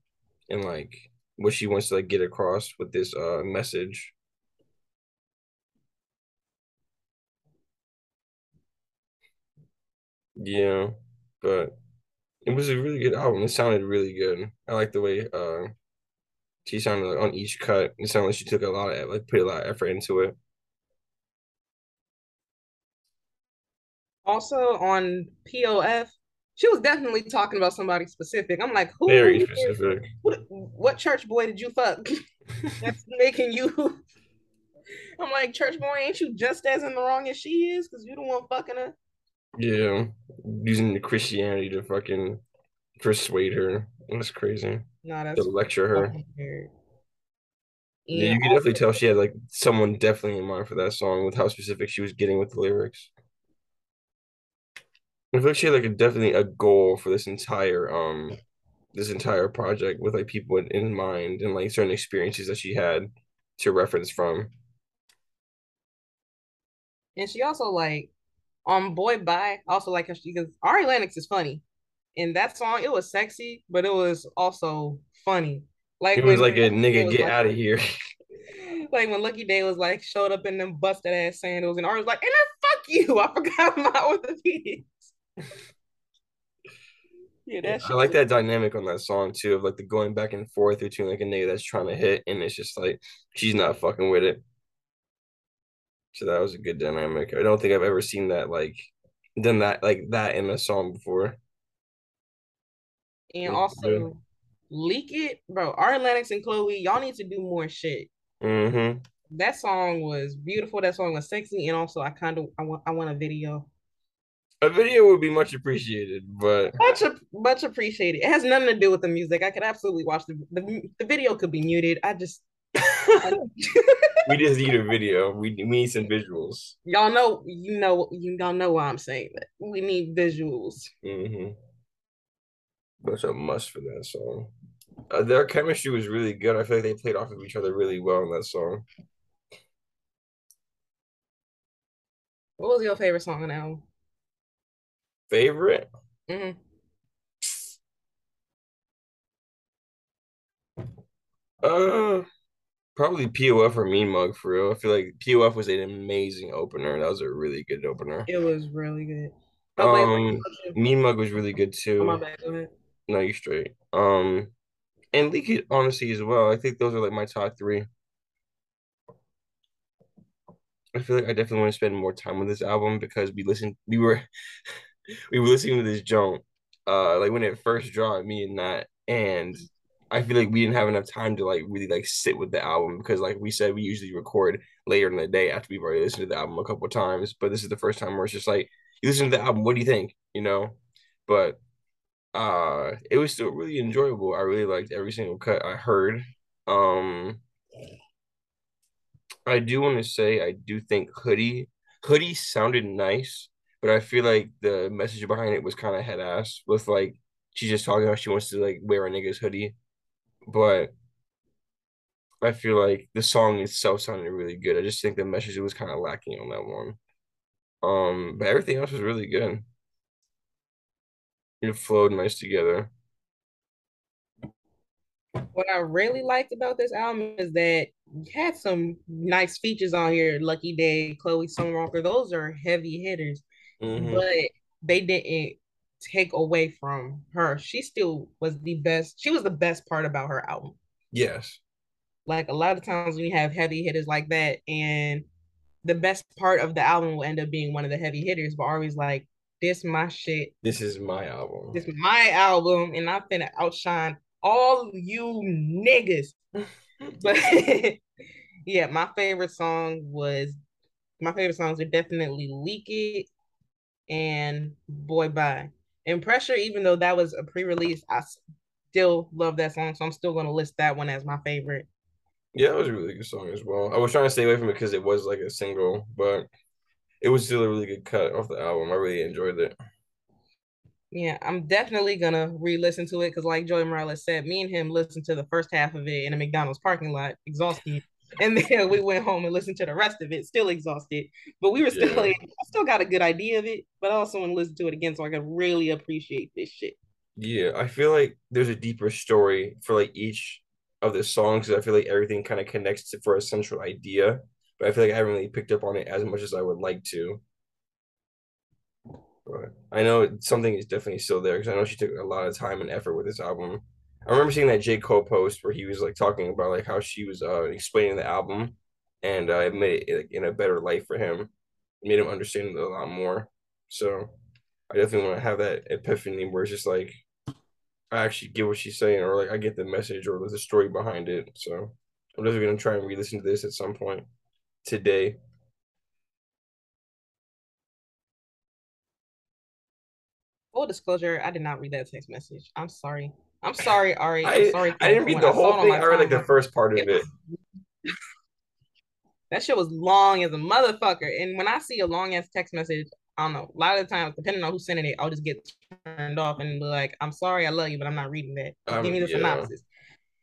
and like what she wants to like get across with this uh message. Yeah, but it was a really good album. It sounded really good. I like the way uh she sounded like on each cut. It sounded like she took a lot of like put a lot of effort into it. Also on POF, she was definitely talking about somebody specific. I'm like, who? Very specific. What, what church boy did you fuck? That's making you. I'm like, church boy, ain't you just as in the wrong as she is? Because you the one fucking her. Yeah, using the Christianity to fucking persuade her. That's crazy. That's To lecture her. weird. Yeah, you can definitely tell she had like someone definitely in mind for that song with how specific she was getting with the lyrics. I feel like she had like a definitely a goal for this entire um this entire project with like people in, in mind and like certain experiences that she had to reference from. And she also like on Boy Bye, also like she because Ari Lennox is funny. In that song, it was sexy, but it was also funny. Like It was like a nigga get like- out of here. Like when Lucky Daye was like showed up in them busted ass sandals, and Ari was like, and then fuck you. I forgot my orthopedics. yeah, that I like that dynamic on that song too, of like the going back and forth between like a nigga that's trying to hit and it's just like she's not fucking with it. So that was a good dynamic. I don't think I've ever seen that like done that like that in a song before. And Yeah, also leak it, bro. Ari Lennox and Chloe, y'all need to do more shit. Mm-hmm. That song was beautiful. That song was sexy, and also I kind of I want I want a video. A video would be much appreciated, but Much much appreciated. It has nothing to do with the music. I could absolutely watch the the, the video could be muted. I just we just need a video. We, we need some visuals. y'all know you know you don't know why I'm saying that. We need visuals. Mm-hmm. That's a must for that song. Uh, their chemistry was really good. I feel like they played off of each other really well in that song. What was your favorite song on the album? Favorite? hmm Uh, probably POF or Mean Mug for real. I feel like POF was an amazing opener. That was a really good opener. It was really good. Oh, wait, Um, Mean Mug was really good oh, my too. bad. Go ahead. No, you straight. Um, and Leak It honestly as well. I think those are like my top three. I feel like I definitely want to spend more time with this album because we listened. We were we were listening to this joint, uh, like when it first dropped. Me and that, and I feel like we didn't have enough time to like really like sit with the album because, like we said, we usually record later in the day after we've already listened to the album a couple of times. But this is the first time where it's just like you listen to the album. What do you think? You know, but uh, it was still really enjoyable. I really liked every single cut I heard. Um, I do want to say I do think hoodie hoodie sounded nice, but I feel like the message behind it was kind of head ass with like she's just talking about she wants to like wear a nigga's hoodie, but I feel like the song itself sounded really good. I just think the message was kind of lacking on that one. Um, but everything else was really good. It flowed nice together. What I really liked about this album is that you had some nice features on here. Lucky Daye, Chloe Summer Walker, those are heavy hitters, Mhm. but they didn't take away from her. She still was the best. She was the best part about her album. Yes. Like a lot of times when you have heavy hitters like that, and the best part of the album will end up being one of the heavy hitters, but always like, this my shit. This is my album. This my album, and I'm finna outshine all you niggas. But yeah, my favorite song was my favorite songs are definitely Leak It and Boy Bye. And Pressure, even though that was a pre-release, I still love that song. So I'm still gonna list that one as my favorite. Yeah, it was a really good song as well. I was trying to stay away from it because it was like a single, but it was still a really good cut off the album. I really enjoyed it. Yeah, I'm definitely gonna re-listen to it because, like Joey Morales said, me and him listened to the first half of it in a McDonald's parking lot, exhausted, and then we went home and listened to the rest of it, still exhausted. But we were still, Yeah. like, I still got a good idea of it, but I also want to listen to it again so I can really appreciate this shit. Yeah, I feel like there's a deeper story for like each of the songs. I feel like everything kind of connects to for a central idea, but I feel like I haven't really picked up on it as much as I would like to. But I know something is definitely still there because I know she took a lot of time and effort with this album. I remember seeing that J. Cole post where he was like talking about like how she was uh explaining the album and uh, it made it like, in a better light for him. It made him understand it a lot more. So I definitely want to have that epiphany where it's just like I actually get what she's saying, or like I get the message, or the story behind it. So I'm definitely gonna try and re-listen to this at some point today. Full disclosure, I did not read that text message. I'm sorry. I'm sorry, Ari. I'm I sorry. I didn't read the whole thing. I read like the first part of it that shit was long as a motherfucker. And when I see a long ass text message, I don't know. A lot of the times, depending on who's sending it, I'll just get turned off and be like, "I'm sorry, I love you, but I'm not reading that. Um, give me the yeah. synopsis."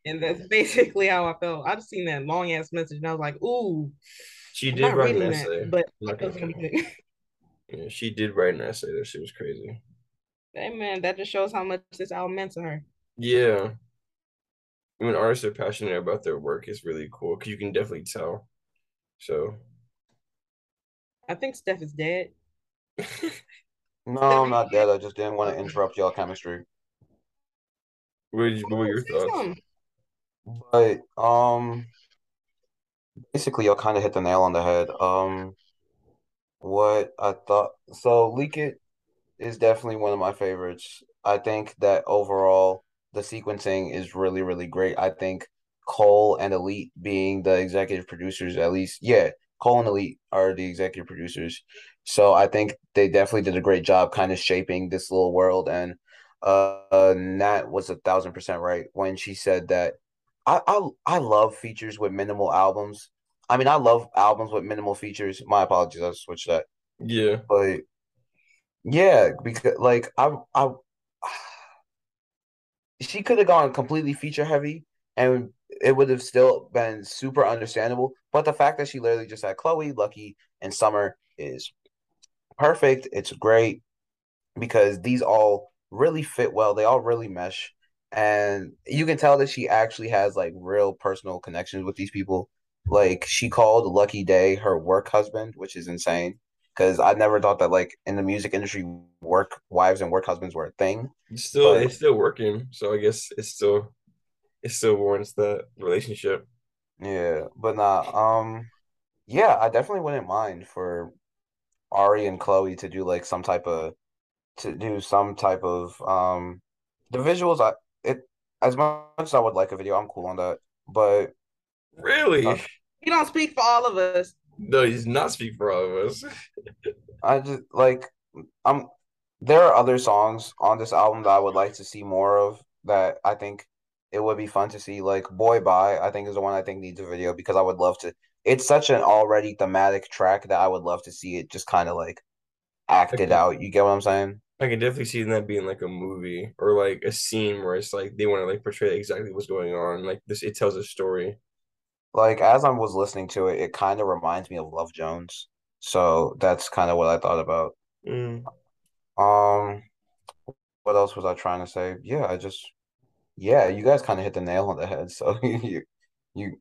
And that's basically how I felt. I just seen that long ass message, and I was like, "Ooh, She I'm did write an essay. that." But I'm not it was gonna gonna count. be good. Yeah, she did write an essay. That shit was crazy. hey man, that just shows how much this album meant to her. Yeah, when artists are passionate about their work, it's really cool because you can definitely tell. So I think Steph is dead. No, I'm not dead. I just didn't want to interrupt y'all chemistry. what, did you, what were your thoughts? But um, basically, y'all kind of hit the nail on the head. Um, what I thought. So, Leak It is definitely one of my favorites. I think that overall the sequencing is really, really great. I think Cole and Elite being the executive producers, at least, yeah, Cole and Elite are the executive producers. So I think they definitely did a great job kind of shaping this little world. And uh, uh Nat was a thousand percent right when she said that I, I I love features with minimal albums. I mean, I love albums with minimal features. My apologies, I switched that. Yeah, But yeah, because like I I she could have gone completely feature heavy and it would have still been super understandable. But the fact that she literally just had Chloe, Lucky, and Summer is perfect. It's great because these all really fit well. They all really mesh. And you can tell that she actually has like real personal connections with these people. Like she called Lucky Daye her work husband, which is insane. Because I never thought that like in the music industry, work wives and work husbands were a thing. it's still But- it's still working. So I guess it's still it still warrants that relationship. Yeah, but nah, um, yeah, I definitely wouldn't mind for Ari and Chloe to do like some type of to do some type of um the visuals I it as much as I would like a video, I'm cool on that. But Really? Uh, He don't speak for all of us. No, he's not speak for all of us. I just like I'm there are other songs on this album that I would like to see more of that I think it would be fun to see like Boy Bye, I think is the one I think needs a video because I would love to it's such an already thematic track that I would love to see it just kind of like acted out. You get what I'm saying? I can definitely see that being like a movie or like a scene where it's like they want to like portray exactly what's going on. Like this, it tells a story. Like as I was listening to it, it kind of reminds me of Love Jones. So that's kind of what I thought about. Mm. Um, what else was I trying to say? Yeah, I just yeah, you guys kind of hit the nail on the head. So you you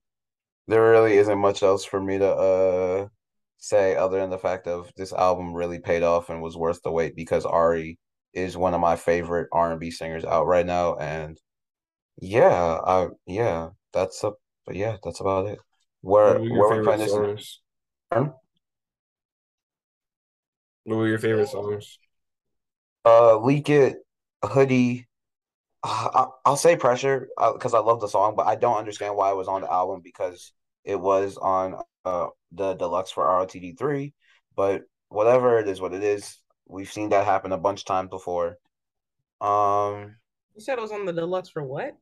there really isn't much else for me to uh say other than the fact of this album really paid off and was worth the wait because Ari is one of my favorite R&B singers out right now and yeah, I yeah, that's a but yeah, that's about it. What Where were your where we favorite putting this songs? in? What were your favorite songs? Uh, Leak It, Hoodie. Uh, I, I'll say Pressure because I love the song, but I don't understand why it was on the album because it was on uh the deluxe for ROTD three. But whatever it is, what it is, we've seen that happen a bunch of times before. Um, You said it was on the deluxe for what?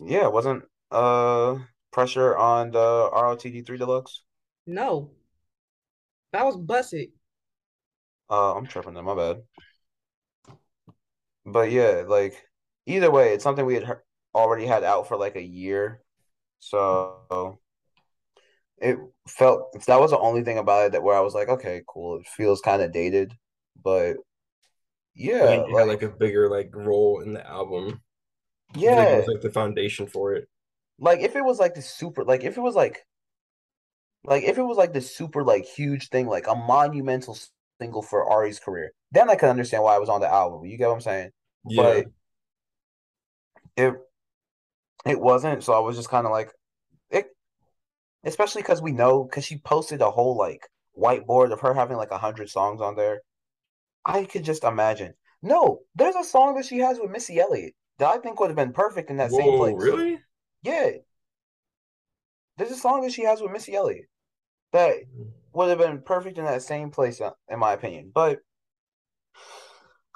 yeah, it wasn't uh Pressure on the ROTD three deluxe. No, that was Busted. Uh, I'm tripping then, my bad. But yeah, like either way, it's something we had already had out for like a year. So it felt that was the only thing about it that where I was like, okay, cool. It feels kind of dated, but I yeah, think it had like like a bigger like role in the album. I feel like it yeah, was like the foundation for it. Like if it was like the super, like if it was like like if it was like the super like huge thing, like a monumental single for Ari's career, then I could understand why it was on the album. You get what I'm saying? Yeah. But it it wasn't, so I was just kind of like it, especially because we know because she posted a whole like whiteboard of her having like a hundred songs on there. I could just imagine. No, there's a song that she has with Missy Elliott that I think would have been perfect in that same place. really? Yeah, there's a song that she has with Missy Elliott that would have been perfect in that same place, uh, in my opinion. But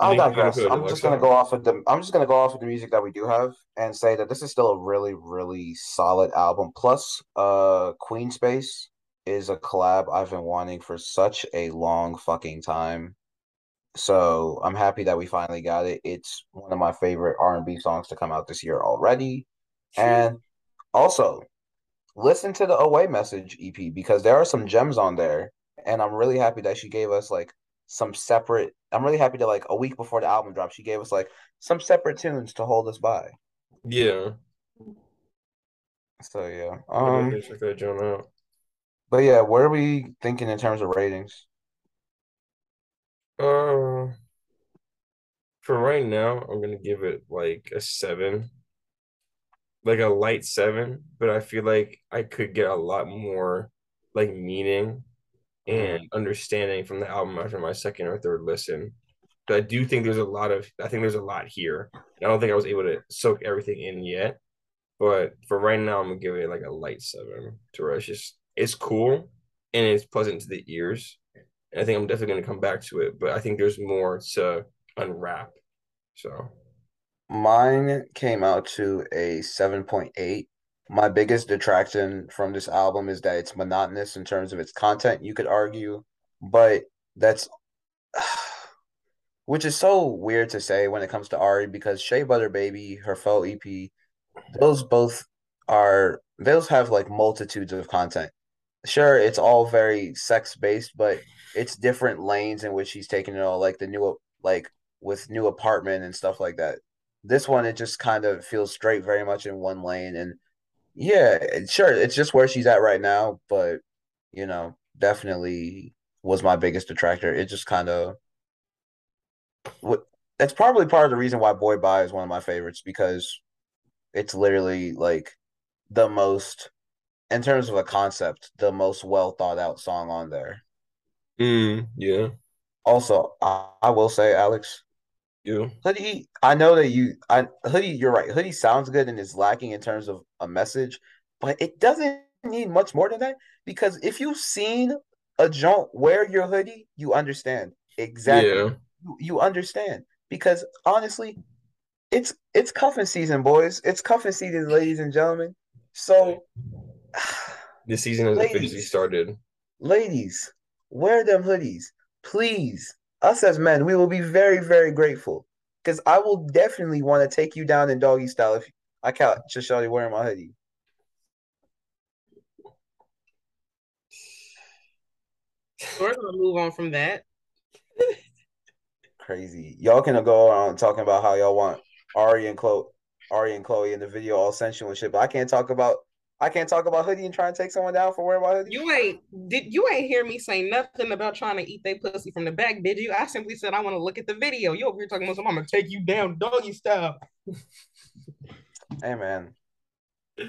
I think you're gonna digress. I'm just gonna go off with the. I'm just gonna go off with the music that we do have and say that this is still a really, really solid album. Plus, uh, Queen Space is a collab I've been wanting for such a long fucking time. So I'm happy that we finally got it. It's one of my favorite R&B songs to come out this year already. And also, listen to the Away Message EP because there are some gems on there, and I'm really happy that she gave us like some separate. I'm really happy that like a week before the album dropped, she gave us like some separate tunes to hold us by. Yeah. So yeah, um, check that joint out. but yeah, what are we thinking in terms of ratings? Uh, for right now, I'm gonna give it like a seven, like a light seven. But I feel like I could get a lot more like meaning and mm-hmm. understanding from the album after my second or third listen. But I do think there's a lot of I think there's a lot here. And I don't think I was able to soak everything in yet. But for right now, I'm gonna give it like a light seven to where it's just it's cool and it's pleasant to the ears. And I think I'm definitely gonna come back to it, but I think there's more to unwrap. So Mine came out to a 7.8. My biggest detraction from this album is that it's monotonous in terms of its content, you could argue, but that's which is so weird to say when it comes to Ari because Shea Butter Baby, her PHO EP, those both are those have like multitudes of content. Sure, it's all very sex based, but it's different lanes in which he's taking it all, like the new like with new apartment and stuff like that. This one, it just kind of feels straight, very much in one lane, and yeah, sure, it's just where she's at right now, but you know, definitely was my biggest detractor. It just kind of what that's probably part of the reason why Boy Bye is one of my favorites because it's literally like the most in terms of a concept, the most well thought out song on there. mm, yeah, Also, I, I will say, Alex, you. Hoodie, I know that you I Hoodie, you're right. Hoodie sounds good and is lacking in terms of a message, but it doesn't need much more than that because if you've seen a joint wear your hoodie, you understand. Exactly. Yeah. You, you understand. Because honestly, it's it's cuffing season, boys. It's cuffing season, ladies and gentlemen. So This season has Ladies. officially started. ladies, wear them hoodies. Please. Us as men, we will be very, very grateful. Because I will definitely want to take you down in doggy style if I catch Shawty wearing my hoodie. We're gonna move on from that. Crazy. Y'all can go around talking about how y'all want Ari and Chloe Ari and Chloe in the video all sensual and shit, but I can't talk about I can't talk about hoodie and try and take someone down for wearing my hoodie. You ain't did you ain't hear me say nothing about trying to eat they pussy from the back, did you? I simply said I want to look at the video. You over here talking about something, I'm gonna take you down doggy style. Hey man. It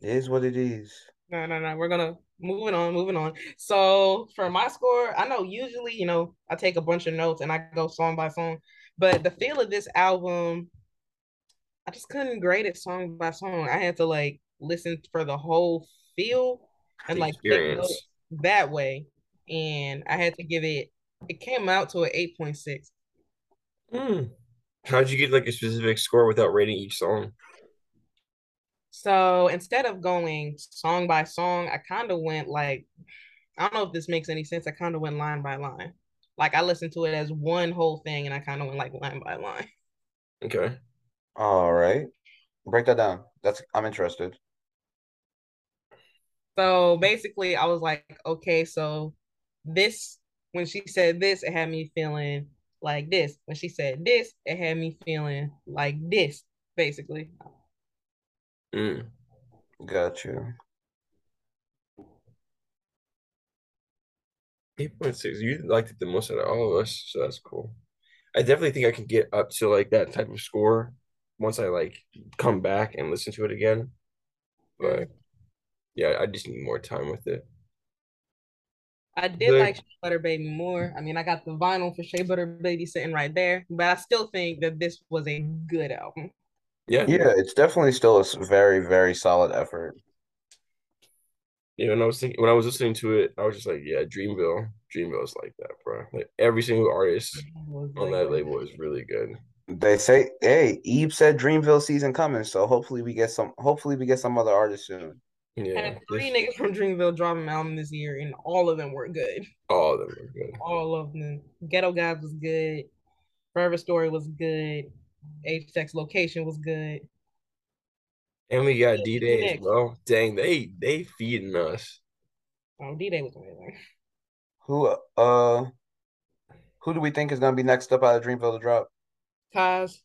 is what it is. No, no, no. We're gonna moving on, moving on. So for my score, I know usually, you know, I take a bunch of notes and I go song by song, but the feel of this album, I just couldn't grade it song by song. I had to like listen for the whole feel and like take experience. notes that way. And I had to give it. It came out to an eight point six. Hmm. How'd you get like a specific score without rating each song? So instead of going song by song, I kind of went like, I don't know if this makes any sense. I kind of went line by line. Like I listened to it as one whole thing and I kind of went like line by line. Okay. All right. Break that down. That's I'm interested. So basically, I was like, okay, so this, when she said this, it had me feeling like this. When she said this, it had me feeling like this, basically. Mm. Got you. Eight point six. You liked it the most out of all of us, so that's cool. I definitely think I can get up to like that type of score once I like come back and listen to it again. But yeah, I just need more time with it. I did Good. like Shea Butter Baby more. I mean, I got the vinyl for Shea Butter Baby sitting right there, but I still think that this was a good album. Yeah. Yeah, it's definitely still a very, very solid effort. Yeah, when I was thinking when I was listening to it, I was just like, yeah, Dreamville. Dreamville is like that, bro. Like every single artist on like- that label is really good. They say, hey, Eve said Dreamville season coming, so hopefully we get some hopefully we get some other artists soon. Yeah. Had three this- niggas from Dreamville drop an album this year, and all of them were good. all of them are good. All of them. Ghetto Guys was good. Forever Story was good. Age Sex Location was good. And we got D Day as well. Dang, they they feeding us. Oh, D-Day was amazing. Who uh who do we think is gonna be next up out of Dreamville to drop? Cozz.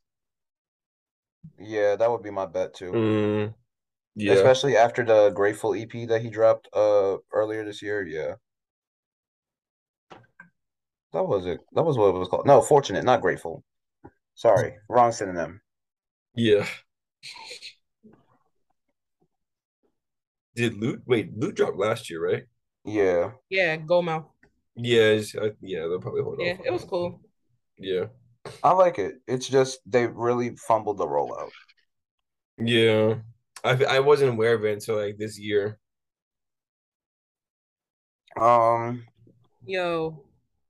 Yeah, that would be my bet too. Mm, yeah. Especially after the Grateful EP that he dropped uh earlier this year. Yeah. That was it. That was what it was called. No, Fortunate, not Grateful. Sorry, wrong synonym. Yeah. Did Lute wait, Lute dropped last year, right? Yeah. Yeah, Gold Mouf. Yeah, it's- I, yeah, they'll probably hold Yeah, off on it was cool. Yeah. I like it. It's just they really fumbled the rollout. Yeah. I I wasn't aware of it until like this year. Um, Yo,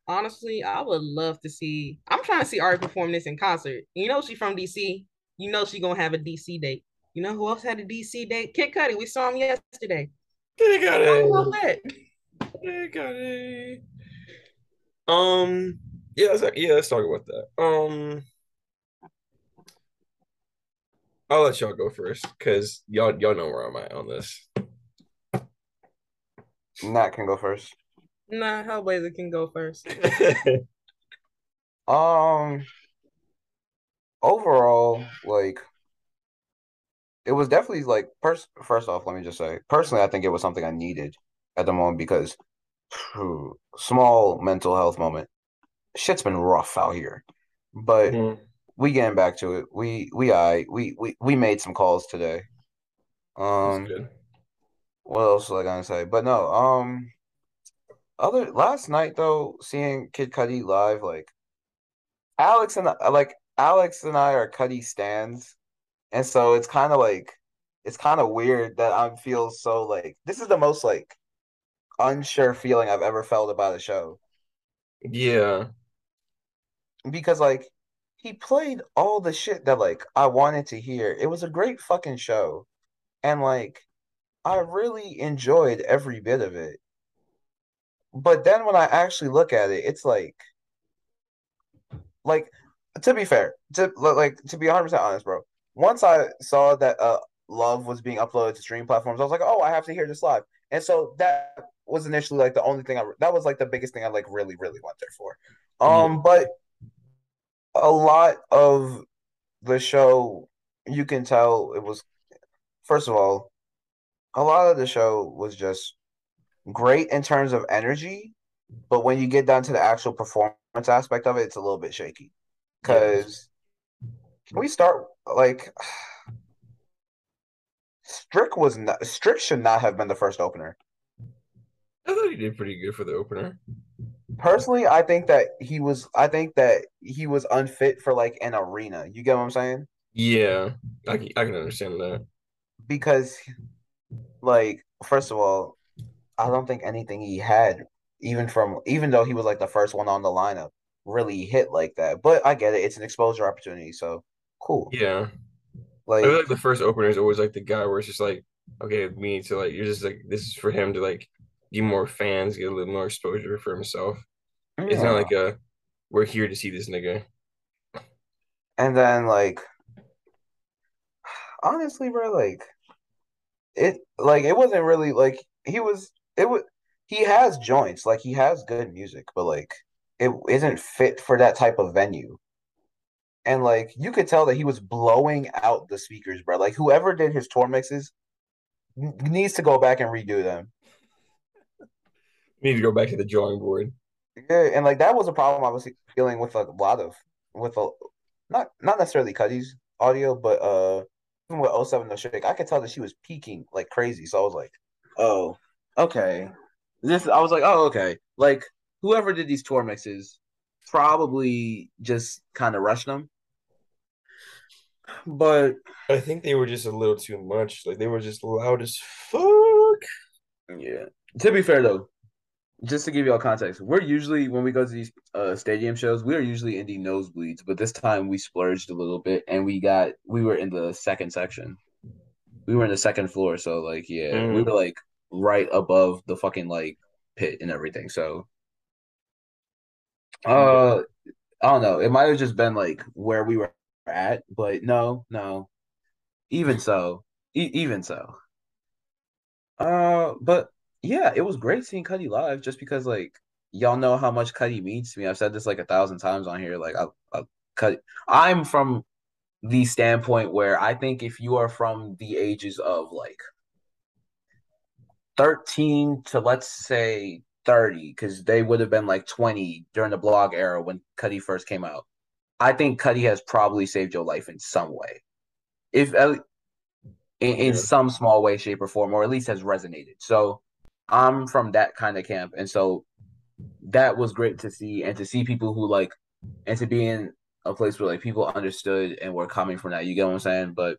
honestly, I would love to see. I'm trying to see Ari perform this in concert. You know she from DC. You know she gonna have a DC date. You know who else had a DC date? Kid Cudi. We saw him yesterday. Kid got I it. love that. They got it. Um, yeah, let's, yeah, let's talk about that. Um, I'll let y'all go first because y'all y'all know where I'm at on this. Nat can go first. Nah, Hellblazer can go first. Um, overall, like, it was definitely like pers first off, let me just say, personally, I think it was something I needed at the moment because phew, small mental health moment. Shit's been rough out here, but Mhm. We getting back to it. We we I we we we made some calls today. Um, what else was I gonna say? But no, um, other last night though, seeing Kid Cudi live, like Alex and like Alex and I are Cudi stands, and so it's kind of like it's kind of weird that I feel so like this is the most like unsure feeling I've ever felt about a show Yeah. because like he played all the shit that like I wanted to hear. It was a great fucking show. And like I really enjoyed every bit of it. But then when I actually look at it, it's like like to be fair, to like to be 100% honest, bro. Once I saw that uh Love was being uploaded to stream platforms, I was like, "Oh, I have to hear this live." And so that was initially like the only thing I that was like the biggest thing I like really really went there for. Um, but a lot of the show, you can tell it was. First of all, a lot of the show was just great in terms of energy, but when you get down to the actual performance aspect of it, it's a little bit shaky. Because can we start like Strick was not Strick should not have been the first opener. I thought he did pretty good for the opener. Personally, I think that he was. I think that he was unfit for like an arena. You get what I'm saying? Yeah, I can, I can understand that. Because, like, first of all, I don't think anything he had, even from even though he was like the first one on the lineup, really hit like that. But I get it; it's an exposure opportunity, so cool. Yeah, like I feel like the first opener is always like the guy where it's just like, okay, me to like you're just like this is for him to like get more fans, get a little more exposure for himself. Yeah. It's not like a we're here to see this nigga. And then like honestly, bro, like it like it wasn't really like he was it was he has joints, like he has good music, but like it isn't fit for that type of venue. And like you could tell that he was blowing out the speakers, bro. Like whoever did his tour mixes needs to go back and redo them. Need to go back to the drawing board. Yeah, and like that was a problem I was feeling with a lot of with a not not necessarily Cudi's audio, but uh even with 070 Shake, I could tell that she was peaking like crazy. So I was like, oh, okay. This I was like, oh, okay. Like whoever did these tour mixes probably just kind of rushed them. But I think they were just a little too much. Like they were just loud as fuck. Yeah. To be fair though, just to give you all context, we're usually when we go to these uh, stadium shows, we are usually in the nosebleeds, but this time we splurged a little bit and we got we were in the second section. We were in the second floor, so like yeah, mm. we were like right above the fucking like pit and everything. So uh I don't know. It might have just been like where we were at, but no, no. Even so, e- even so. Uh, but yeah, it was great seeing Cudi live just because like y'all know how much Cudi means to me. I've said this like a thousand times on here. Like I, I cut. I'm from the standpoint where I think if you are from the ages of like 13 to let's say 30, because they would have been like 20 during the blog era when Cudi first came out. I think Cudi has probably saved your life in some way. If in, in some small way, shape, or form, or at least has resonated. So I'm from that kind of camp, and so that was great to see, and to see people who like, and to be in a place where like people understood and were coming from that. You get what I'm saying? But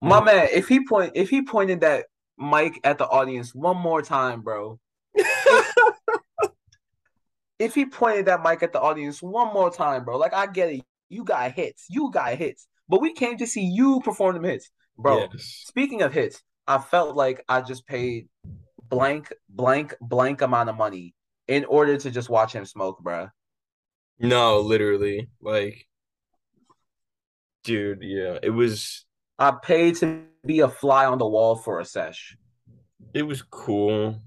my man, if he point, if he pointed that mic at the audience one more time, bro. if he pointed that mic at the audience one more time, bro, like I get it, you got hits, you got hits, but we came to see you perform them hits, bro. Yes. Speaking of hits, I felt like I just paid blank, blank, blank amount of money in order to just watch him smoke, bro. No, literally, like, dude, yeah, it was. I paid to be a fly on the wall for a sesh. It was cool.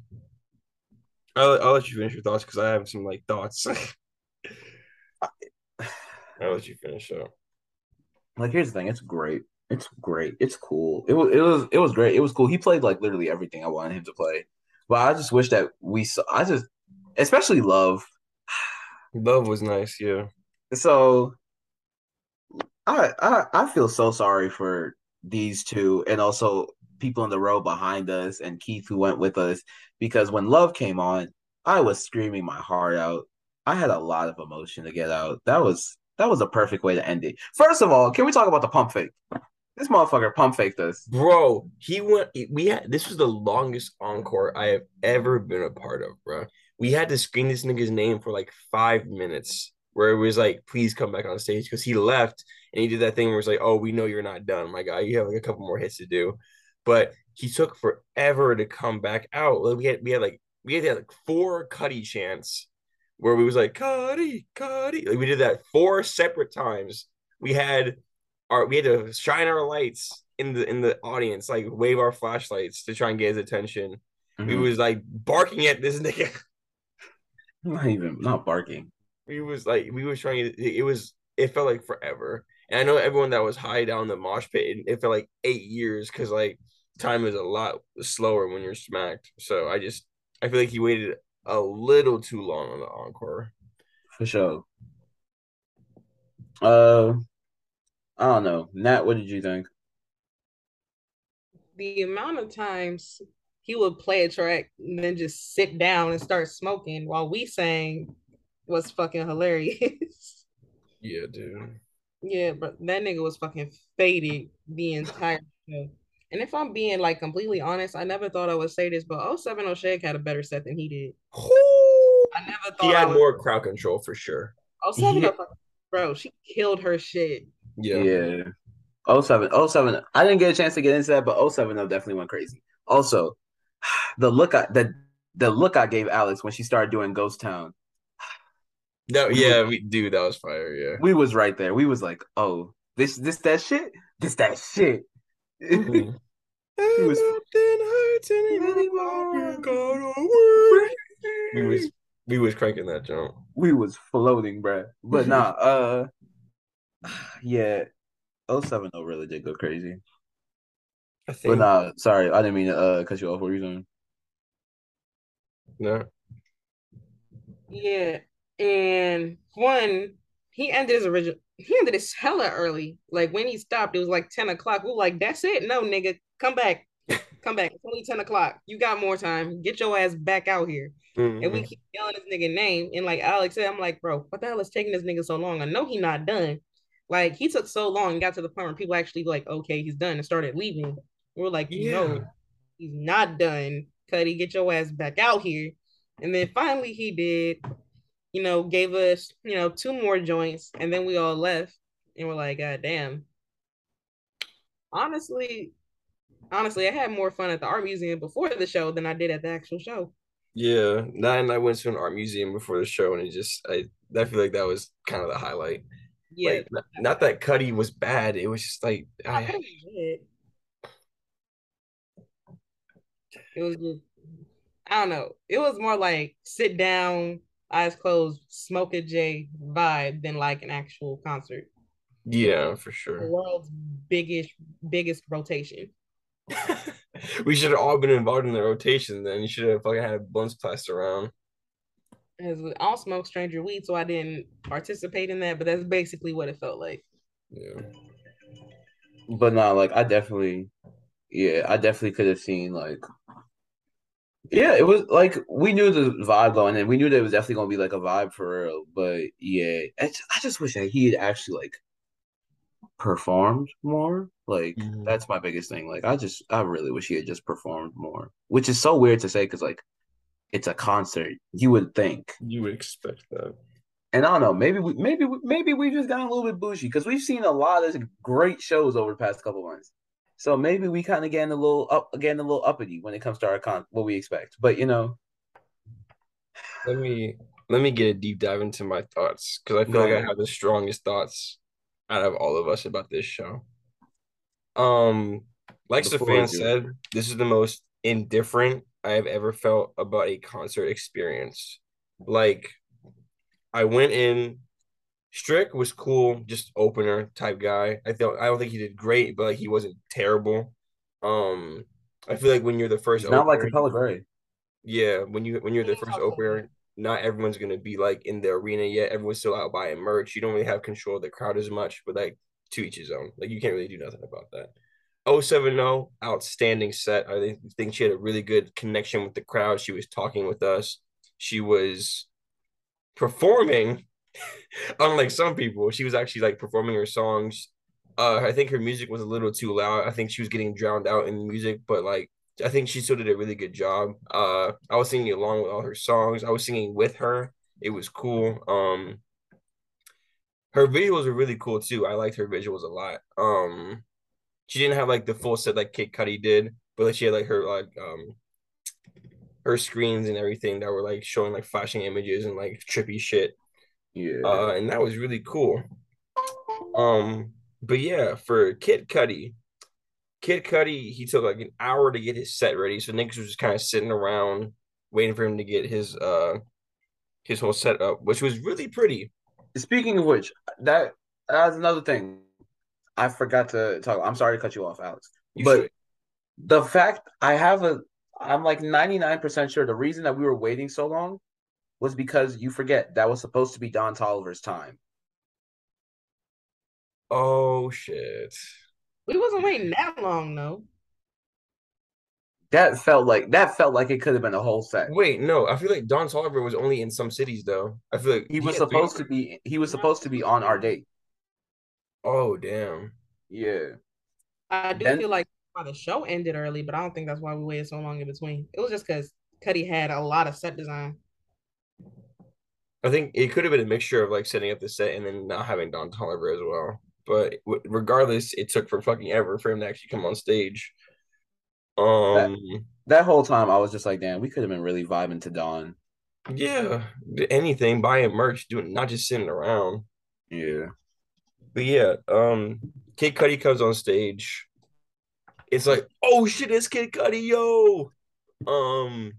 I'll, I'll let you finish your thoughts because I have some like thoughts. I'll let you finish up. Like, here's the thing: it's great. It's great. It's cool. It was it was it was great. It was cool. He played like literally everything I wanted him to play. But I just wish that we saw I just especially love. Love was nice, yeah. So I I I feel so sorry for these two and also people in the row behind us and Keith who went with us because when Love came on, I was screaming my heart out. I had a lot of emotion to get out. That was that was a perfect way to end it. First of all, can we talk about the pump fake? This motherfucker pump faked us. Bro, he went we had this was the longest encore I have ever been a part of, bro. We had to screen this nigga's name for like five minutes. where it was like, please come back on stage because he left and he did that thing where it's like, oh, we know you're not done, my guy. You have like a couple more hits to do. But he took forever to come back out. Like we had we had like we had like four Cudi chants where we was like Cudi, Cudi. Like we did that four separate times. We had our we had to shine our lights in the in the audience, like wave our flashlights to try and get his attention. Mm-hmm. We was like barking at this nigga. Not even not barking. We was like we was trying to it was it felt like forever. And I know everyone that was high down the mosh pit, it, it felt like eight years because like time is a lot slower when you're smacked. So I just I feel like he waited a little too long on the encore. For sure. Uh I don't know. Nat, what did you think? The amount of times he would play a track and then just sit down and start smoking while we sang was fucking hilarious. Yeah, dude. Yeah, but that nigga was fucking faded the entire show. And if I'm being like completely honest, I never thought I would say this, but 070 Shake had a better set than he did. I never thought he had more crowd control for sure. 070, yeah. bro, she killed her shit. Yeah. Yeah. 07, 07. I didn't get a chance to get into that, but 07 definitely went crazy. Also, the look I the the look I gave Alex when she started doing Ghost Town. No, yeah, we dude, that was fire. Yeah, we was right there. We was like, oh, this this that shit, this that shit. Mm-hmm. we was we was we was cranking that jump. We was floating, bruh. But nah, uh, yeah, 070 really did go crazy. I think. But nah, sorry, I didn't mean to uh cut you off. What were you doing? No. Yeah, and one, he ended his original. He ended his hella early. Like when he stopped, it was like ten o'clock. We were like, "That's it, no nigga, come back, come back. It's only ten o'clock. You got more time. Get your ass back out here." Mm-hmm. And we keep yelling his nigga name. And like Alex said, I'm like, bro, what the hell is taking this nigga so long? I know he not done. Like he took so long and got to the point where people actually like, okay, he's done and started leaving. We are like, yeah. no, he's not done. Cudi, get your ass back out here. And then finally he did, you know, gave us, you know, two more joints, and then we all left and we're like, God damn. Honestly, honestly, I had more fun at the art museum before the show than I did at the actual show. Yeah, and I went to an art museum before the show, and it just I I feel like that was kind of the highlight. Yeah, like, not, not, that Cudi was bad. It was just like I, it was just I don't know. It was more like sit down, eyes closed, smoke a J vibe than like an actual concert. Yeah, for sure. The world's biggest biggest rotation. we should have all been involved in the rotation then. You should have fucking had blunts passed around. As I don't smoke stranger weed, so I didn't participate in that, but that's basically what it felt like. Yeah. But not like I definitely yeah, I definitely could have seen like yeah, it was like we knew the vibe going in. We knew that it was definitely gonna be like a vibe for real. But yeah, I just, I just wish that he had actually like performed more. Like mm-hmm. that's my biggest thing. Like I just I really wish he had just performed more. Which is so weird to say because like it's a concert. You would think you would expect that. And I don't know, maybe we maybe we, maybe we just got a little bit bougie because we've seen a lot of great shows over the past couple months. So maybe we kind of getting a little up, getting a little uppity when it comes to our con what we expect. But you know, let me let me get a deep dive into my thoughts because I feel like I have the strongest thoughts out of all of us about this show. Um, like the fan said, this is the most indifferent I have ever felt about a concert experience. Like, I went in Strick was cool, just opener type guy. I thought I don't think he did great, but like he wasn't terrible. Um, I feel like when you're the first, not opener, like Capella Gray. Yeah, when you when you're the first opener, not everyone's gonna be like in the arena yet. Everyone's still out buying merch. You don't really have control of the crowd as much, but like to each his own. Like you can't really do nothing about that. 070, outstanding set. I think she had a really good connection with the crowd. She was talking with us. She was performing unlike some people, she was actually like performing her songs. Uh, I think her music was a little too loud. I think she was getting drowned out in music, but like I think she still did a really good job. Uh, I was singing along with all her songs. I was singing with her. It was cool. Um, her visuals were really cool too. I liked her visuals a lot. Um, she didn't have like the full set like Kid Cudi did, but like she had like her like um her screens and everything that were like showing like flashing images and like trippy shit. Yeah. Uh, and that was really cool. Um, but yeah, for Kid Cudi, Kid Cudi, he took like an hour to get his set ready. So niggas was just kind of sitting around waiting for him to get his uh his whole setup, which was really pretty. Speaking of which, that that's another thing. I forgot to talk. I'm sorry to cut you off, Alex. You but should. the fact I have a I'm like 99% sure the reason that we were waiting so long was because you forget that was supposed to be Don Toliver's time. Oh shit. We wasn't waiting that long though. That felt like that felt like it could have been a whole set. Wait, no, I feel like Don Toliver was only in some cities though. I feel like He was had three- supposed to be he was supposed to be on our date. Oh damn. Yeah. I do Then- feel like why the show ended early, but I don't think that's why we waited so long in between. It was just because Cudi had a lot of set design. I think it could have been a mixture of like setting up the set and then not having Don Toliver as well. But w- regardless, it took for fucking ever for him to actually come on stage. Um, That whole time I was just like, damn, we could have been really vibing to Don. yeah, anything, buying merch, doing not just sitting around. Yeah. But yeah, um, Kid Cudi comes on stage. It's like, oh shit, it's Kid Cudi, yo. Um,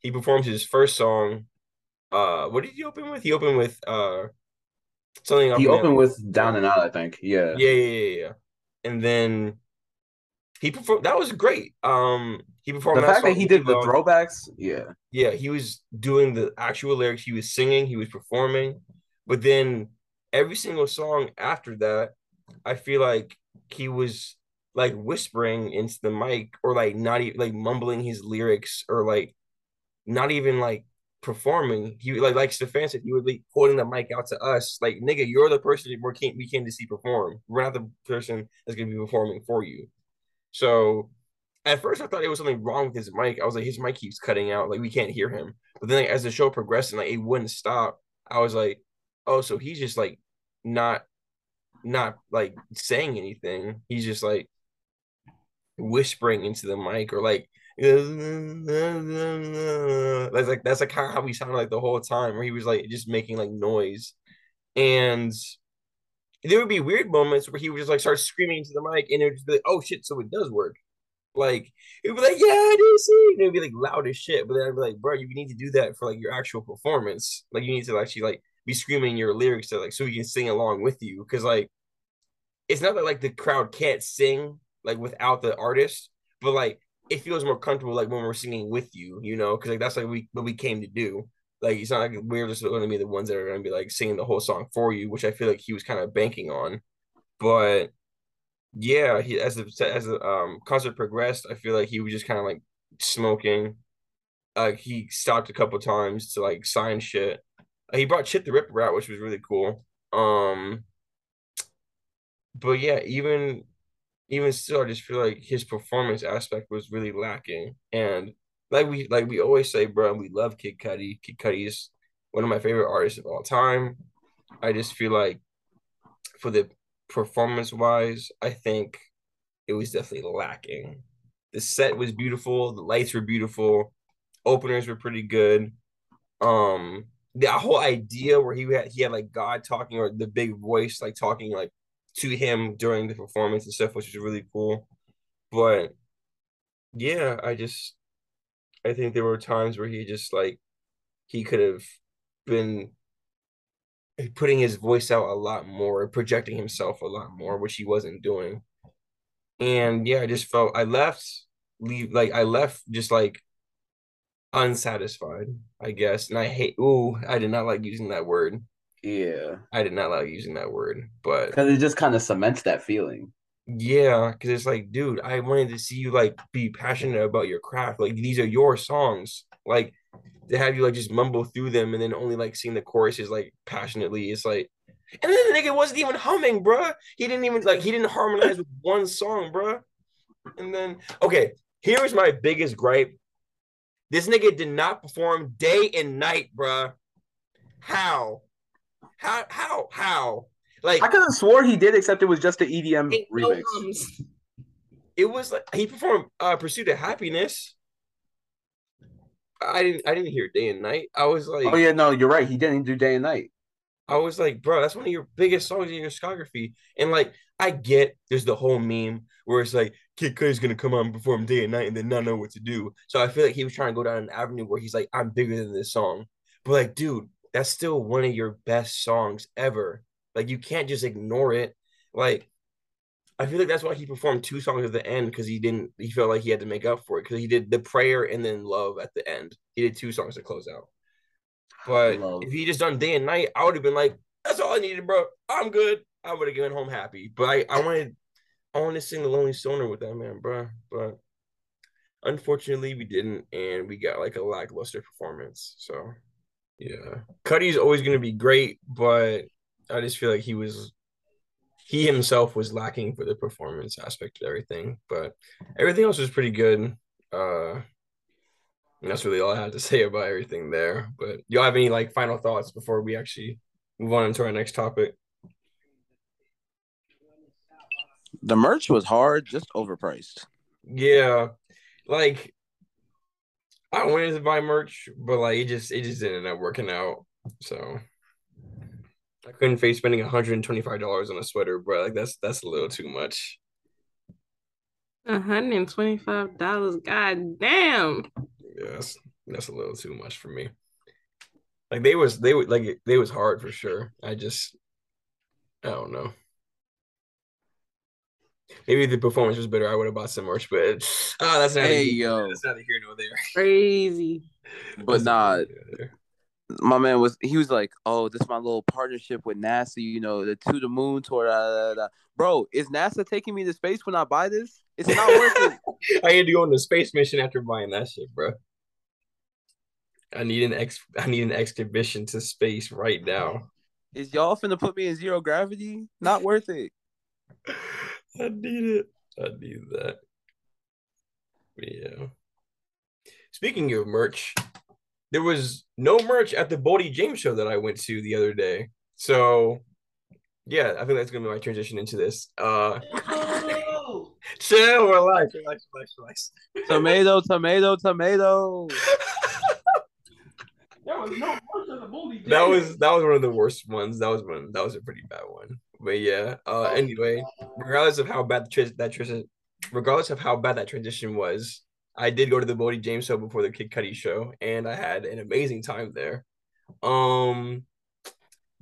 he performs his first song. Uh, what did he open with? He opened with uh something. He opened with Down and Out, I think. Yeah. Yeah, yeah, yeah, yeah. And then he performed. That was great. Um, he performed The fact that he did the throwbacks, yeah. Yeah, he was doing the actual lyrics. He was singing. He was performing. But then every single song after that, I feel like he was like whispering into the mic or like not even like mumbling his lyrics or like not even like performing. He like like Stefan said, he would be holding the mic out to us. Like, nigga, you're the person we came we came to see perform. We're not the person that's gonna be performing for you. So at first I thought it was something wrong with his mic. I was like, his mic keeps cutting out, like we can't hear him. But then like, as the show progressed and like it wouldn't stop, I was like, oh, so he's just like not not like saying anything. He's just like whispering into the mic or like that's like that's like kind of how he sounded like the whole time where he was like just making like noise. And there would be weird moments where he would just like start screaming into the mic and it would just be like oh shit so it does work. Like it would be like yeah I do see and it would be like loud as shit. But then I'd be like bro you need to do that for like your actual performance. Like you need to actually like be screaming your lyrics to like so we can sing along with you because like it's not that like the crowd can't sing like without the artist, but like it feels more comfortable like when we're singing with you, you know, because like that's like we what we came to do. Like it's not like we're just going to be the ones that are going to be like singing the whole song for you, which I feel like he was kind of banking on. But yeah, he as the as the um concert progressed, I feel like he was just kind of like smoking. Like he stopped a couple times to like sign shit. He brought Chip tha Ripper out, which was really cool. Um, but yeah, even even still, I just feel like his performance aspect was really lacking. And like we like we always say, bro, we love Kid Cudi. Kid Cudi is one of my favorite artists of all time. I just feel like for the performance wise, I think it was definitely lacking. The set was beautiful, the lights were beautiful, openers were pretty good. Um, the whole idea where he had he had like God talking or the big voice like talking like to him during the performance and stuff, which was really cool. But yeah, I just I think there were times where he just like he could have been putting his voice out a lot more, projecting himself a lot more, which he wasn't doing. And yeah, I just felt I left leave like I left just like unsatisfied, I guess. And I hate ooh, I did not like using that word. Yeah. I did not like using that word, but Because it just kind of cements that feeling. yeah, because it's like, dude, I wanted to see you like be passionate about your craft. Like these are your songs. Like to have you like just mumble through them and then only like sing the choruses like passionately. It's like, and then the nigga wasn't even humming, bruh. He didn't even like he didn't harmonize with one song, bruh. And then okay, here is my biggest gripe. This nigga did not perform day and night, bruh. How? How? How? How? Like I could have swore he did, except it was just the EDM remix. it was like he performed uh Pursuit of Happiness. I didn't I didn't hear day and night. I was like Oh yeah, no, you're right. He didn't do day and night. I was like, bro, that's one of your biggest songs in your discography. And like, I get there's the whole meme where it's like Kid Cudi's gonna come out and perform day and night and then not know what to do. So I feel like he was trying to go down an avenue where he's like, I'm bigger than this song. But like, dude, that's still one of your best songs ever. Like, you can't just ignore it. Like, I feel like that's why he performed two songs at the end because he didn't. He felt like he had to make up for it because he did the prayer and then love at the end. He did two songs to close out. But Love. if he just done day and night, I would have been like, "That's all I needed, bro. I'm good." I would have given home happy. But I, I wanted, I wanted to sing the Lonely Stoner with that man, bro. But unfortunately, we didn't, and we got like a lackluster performance. So yeah, Cudi's always gonna be great, but I just feel like he was he himself was lacking for the performance aspect of everything, but everything else was pretty good. Uh, and that's really all I have to say about everything there. But y'all have any like final thoughts before we actually move on into our next topic? The merch was hard, just overpriced. Yeah, like I wanted to buy merch, but like it just it just didn't end up working out. So I couldn't face spending $125 on a sweater, bro. Like that's that's a little too much. $125. God damn. Yeah, that's that's a little too much for me. Like they was they would like they was hard for sure. I just I don't know. Maybe if the performance was better, I would have bought some merch, but oh, that's not Hey, here, yo. that's neither here nor there. Crazy. But That's nah, neither here nor there. my man was he was like, "Oh, this is my little partnership with NASA. You know, the to the moon tour." Da, da, da, da. Bro, is NASA taking me to space when I buy this? It's not worth it. I had to go on a space mission after buying that shit, bro. I need an ex I need an exhibition to space right now. Is y'all finna put me in zero gravity? Not worth it. I need it. I need that. Yeah. Speaking of merch, there was no merch at the Boldy James show that I went to the other day. So yeah, I think that's gonna be my transition into this. Uh chill, relax, relax, relax, relax. Tomato, tomato, tomato. There was no merch at the That was that was one of the worst ones. That was one that was a pretty bad one. But yeah. Uh anyway, regardless of how bad the trans- that transition regardless of how bad that transition was, I did go to the Boldy James show before the Kid Cudi show, and I had an amazing time there. Um,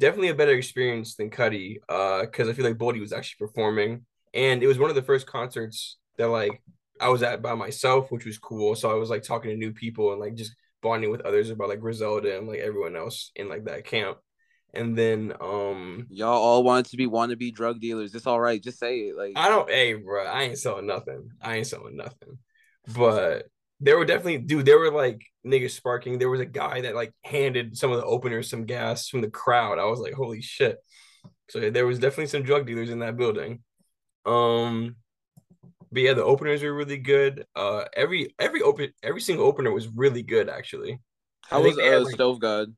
definitely a better experience than Cudi, uh, because I feel like Boldy was actually performing, and it was one of the first concerts that like I was at by myself, which was cool. So I was like talking to new people and like just bonding with others about like Griselda and like everyone else in like that camp. And then um Y'all all wanted to be wannabe drug dealers. It's all right. Just say it. Like I don't, hey, bro, I ain't selling nothing. I ain't selling nothing. But there were definitely, dude, there were like niggas sparking. There was a guy that like handed some of the openers some gas from the crowd. I was like, holy shit. So there was definitely some drug dealers in that building. Um, but yeah, the openers were really good. Uh, every every open every single opener was really good actually. how I was think they had, uh, like- Stove God?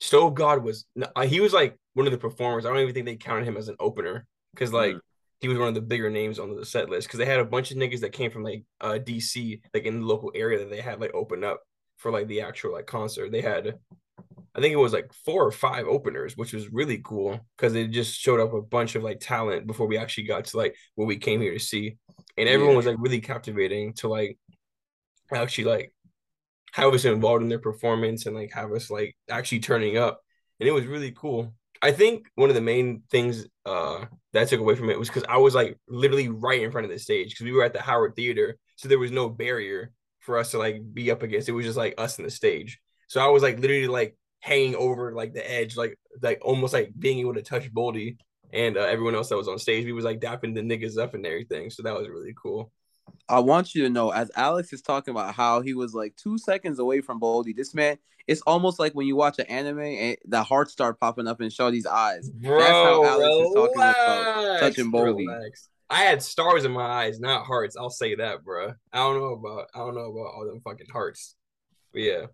Stove God was uh, he was like one of the performers. I don't even think they counted him as an opener because like Mm. he was one of the bigger names on the set list because they had a bunch of niggas that came from like uh DC like in the local area that they had like open up for like the actual like concert. They had I think it was like four or five openers, which was really cool because it just showed up a bunch of like talent before we actually got to like what we came here to see, and everyone Yeah. was like really captivating to like actually like have us involved in their performance and like have us like actually turning up, and it was really cool. I think one of the main things uh that I took away from it was because I was like literally right in front of the stage because we were at the Howard Theater, so there was no barrier for us to like be up against. It was just like us in the stage. So I was like literally like hanging over like the edge, like like almost like being able to touch Boldy and uh, everyone else that was on stage. We was like dapping the niggas up and everything. So that was really cool. I want you to know, as Alex is talking about how he was like two seconds away from Boldy, this man, it's almost like when you watch an anime and the heart start popping up in Shorty's eyes. Bro, how Alex is talking about touching Boldy. relax. I had stars in my eyes, not hearts. I'll say that, bro. I don't know about I don't know about all them fucking hearts. But yeah,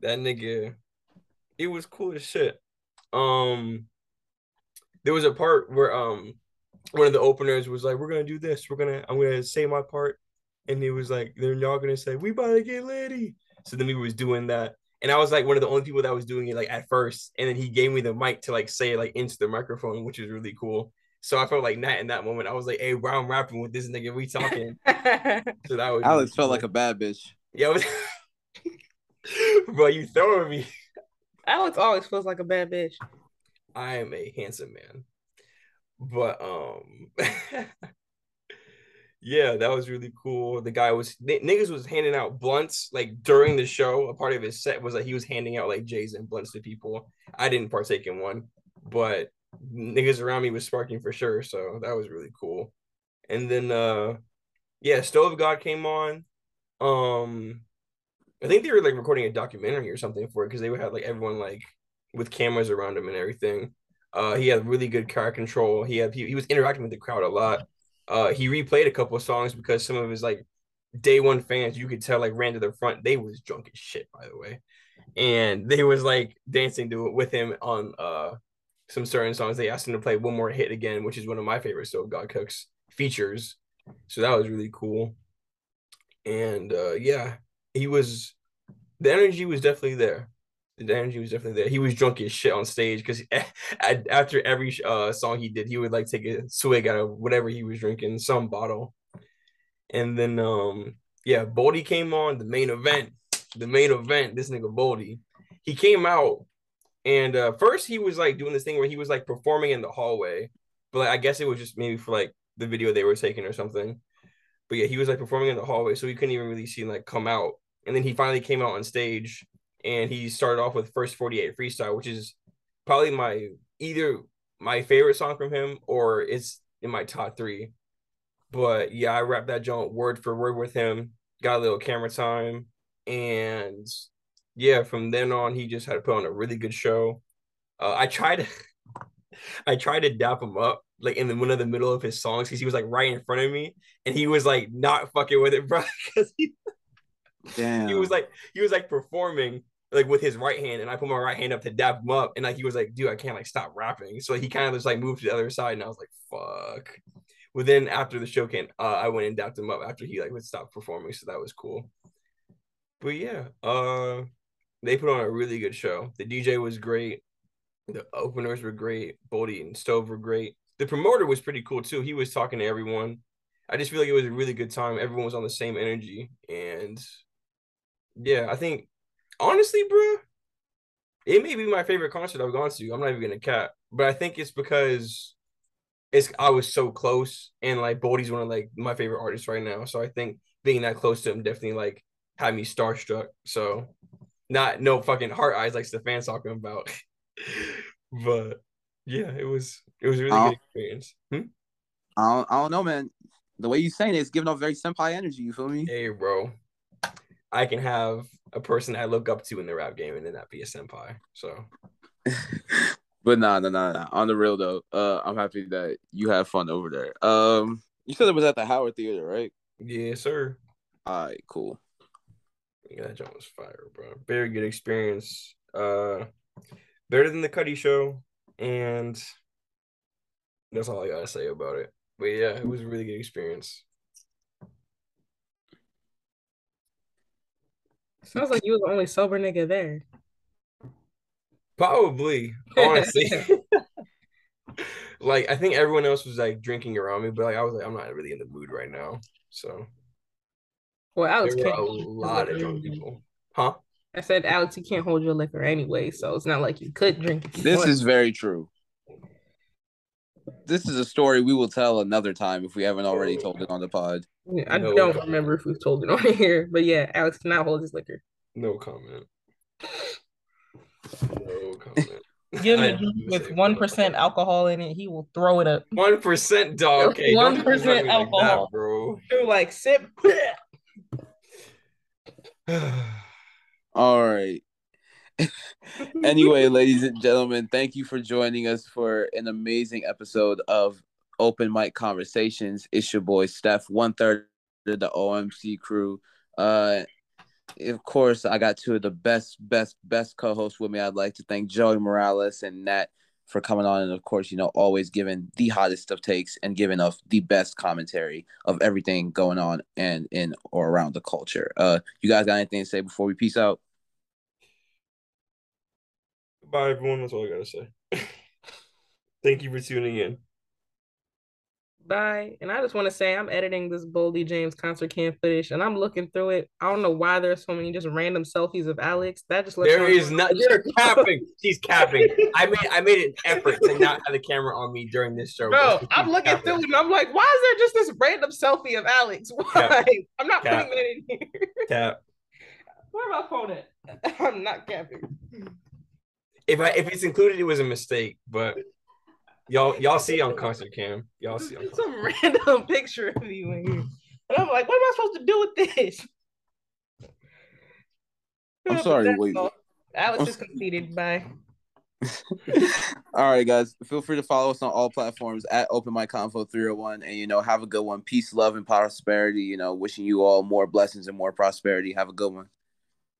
that nigga, it was cool as shit. Um, there was a part where um one of the openers was like, "We're gonna do this. We're gonna I'm gonna say my part," and he was like, "They're y'all gonna say we about to get lady." So then we was doing that, and I was like one of the only people that was doing it like at first, and then he gave me the mic to like say it like into the microphone, which is really cool. So I felt like Nat in that moment. I was like, "Hey, bro, I'm rapping with this nigga. We talking." so that was Alex felt like a bad bitch. yeah, was... bro. You throwing me. Alex always feels like a bad bitch. I am a handsome man. But um yeah, that was really cool. The guy was n- niggas was handing out blunts like during the show. A part of his set was like he was handing out like J's and blunts to people. I didn't partake in one, but niggas around me was sparking for sure. So that was really cool. And then uh yeah, Stove God came on. Um I think they were like recording a documentary or something for it because they would have like everyone like with cameras around him and everything. Uh, he had really good car control. He had he, he was interacting with the crowd a lot. Uh, he replayed a couple of songs because some of his like day one fans you could tell like ran to the front. They was drunk as shit, by the way, and they was like dancing to it with him on uh some certain songs. They asked him to play one more hit again, which is one of my favorite Stove God Cooks features. So that was really cool. And uh, yeah, he was the energy was definitely there. The energy was definitely there. He was drunk as shit on stage because after every uh, song he did, he would like take a swig out of whatever he was drinking, some bottle. And then um yeah, Boldy came on the main event. The main event, this nigga Boldy. He came out and uh first he was like doing this thing where he was like performing in the hallway. But like, I guess it was just maybe for like the video they were taking or something. But yeah, he was like performing in the hallway, so he couldn't even really see him like come out. And then he finally came out on stage and he started off with first 48 freestyle, which is probably my either my favorite song from him or it's in my top three. But yeah, I rapped that joint word for word with him, got a little camera time, and yeah, from then on he just had to put on a really good show. Uh, I tried to I tried to dap him up like in the one of the middle of his songs because he was like right in front of me and he was like not fucking with it, bro. Because he, Damn. he was like he was like performing like with his right hand, and I put my right hand up to dap him up, and like he was like, dude, I can't like stop rapping. So he kind of just like moved to the other side, and I was like, fuck. Well, then after the show came, uh, I went and dapped him up after he like would stop performing, so that was cool. But yeah, uh, they put on a really good show. The DJ was great. The openers were great. Boldy and Stove were great. The promoter was pretty cool too. He was talking to everyone. I just feel like it was a really good time. Everyone was on the same energy, and yeah, I think honestly, bro, it may be my favorite concert I've gone to. I'm not even gonna cap, but I think it's because it's I was so close, and like Boldy's one of like my favorite artists right now. So I think being that close to him definitely like had me starstruck. So not no fucking heart eyes like Stefan's talking about, but yeah, it was it was a really good experience. Hmm? I don't, I don't know, man. The way you saying it is giving off very senpai energy. You feel me? Hey, bro, I can have a person I look up to in the rap game, and then that be a senpai. So but nah, nah, nah, nah. On the real though, uh, I'm happy that you had fun over there. Um, you said it was at the Howard Theater, right? yeah, sir. All right, cool. Yeah, that joint was fire, bro. Very good experience. Uh, better than the Cudi show, and that's all I gotta say about it. But yeah, it was a really good experience. Sounds like you was the only sober nigga there. Probably, honestly. like I think everyone else was like drinking around me, but like I was like, I'm not really in the mood right now. So Well, Alex there can't a lot of drunk people. Huh? I said, Alex, you can't hold your liquor anyway, so it's not like you could drink. If you This want. is very true. This is a story we will tell another time if we haven't already told it on the pod. Yeah, I No don't comment. remember if we've told it on here, but yeah, Alex cannot hold his liquor. No comment. No comment. Give I him a drink do with one alcohol in it, he will throw it up. One percent dog. Okay, don't 1% me like that, alcohol. bro. He'll like sip. All right. anyway, ladies and gentlemen, thank you for joining us for an amazing episode of Open Mic Conversations. It's your boy Steph, one third of the OMC crew. Uh, of course, I got two of the best, best, best co-hosts with me. I'd like to thank Joey Morales and Nat for coming on, and of course, you know, always giving the hottest of takes and giving us the best commentary of everything going on and in or around the culture. Uh, you guys got anything to say before we peace out? Bye, everyone. That's all I gotta say. Thank you for tuning in. Bye. And I just want to say I'm editing this Boldy James concert cam footage and I'm looking through it. I don't know why there's so many just random selfies of Alex. That just looks There is not you're capping. She's capping. I made I made an effort to not have the camera on me during this show. Bro, I'm looking capping. through it and I'm like, why is there just this random selfie of Alex? Why? Cap. I'm not Cap. putting it in here. Cap. Where my phone at? I'm not capping. If I if it's included, it was a mistake, but y'all y'all see on concert cam. Y'all see on some random picture of you in here. And I'm like, what am I supposed to do with this? I'm sorry, that's wait. all. Alex is conceited. Bye. all right, guys. Feel free to follow us on all platforms at Open Mic Convo 301. And, you know, have a good one. Peace, love, and prosperity. You know, wishing you all more blessings and more prosperity. Have a good one.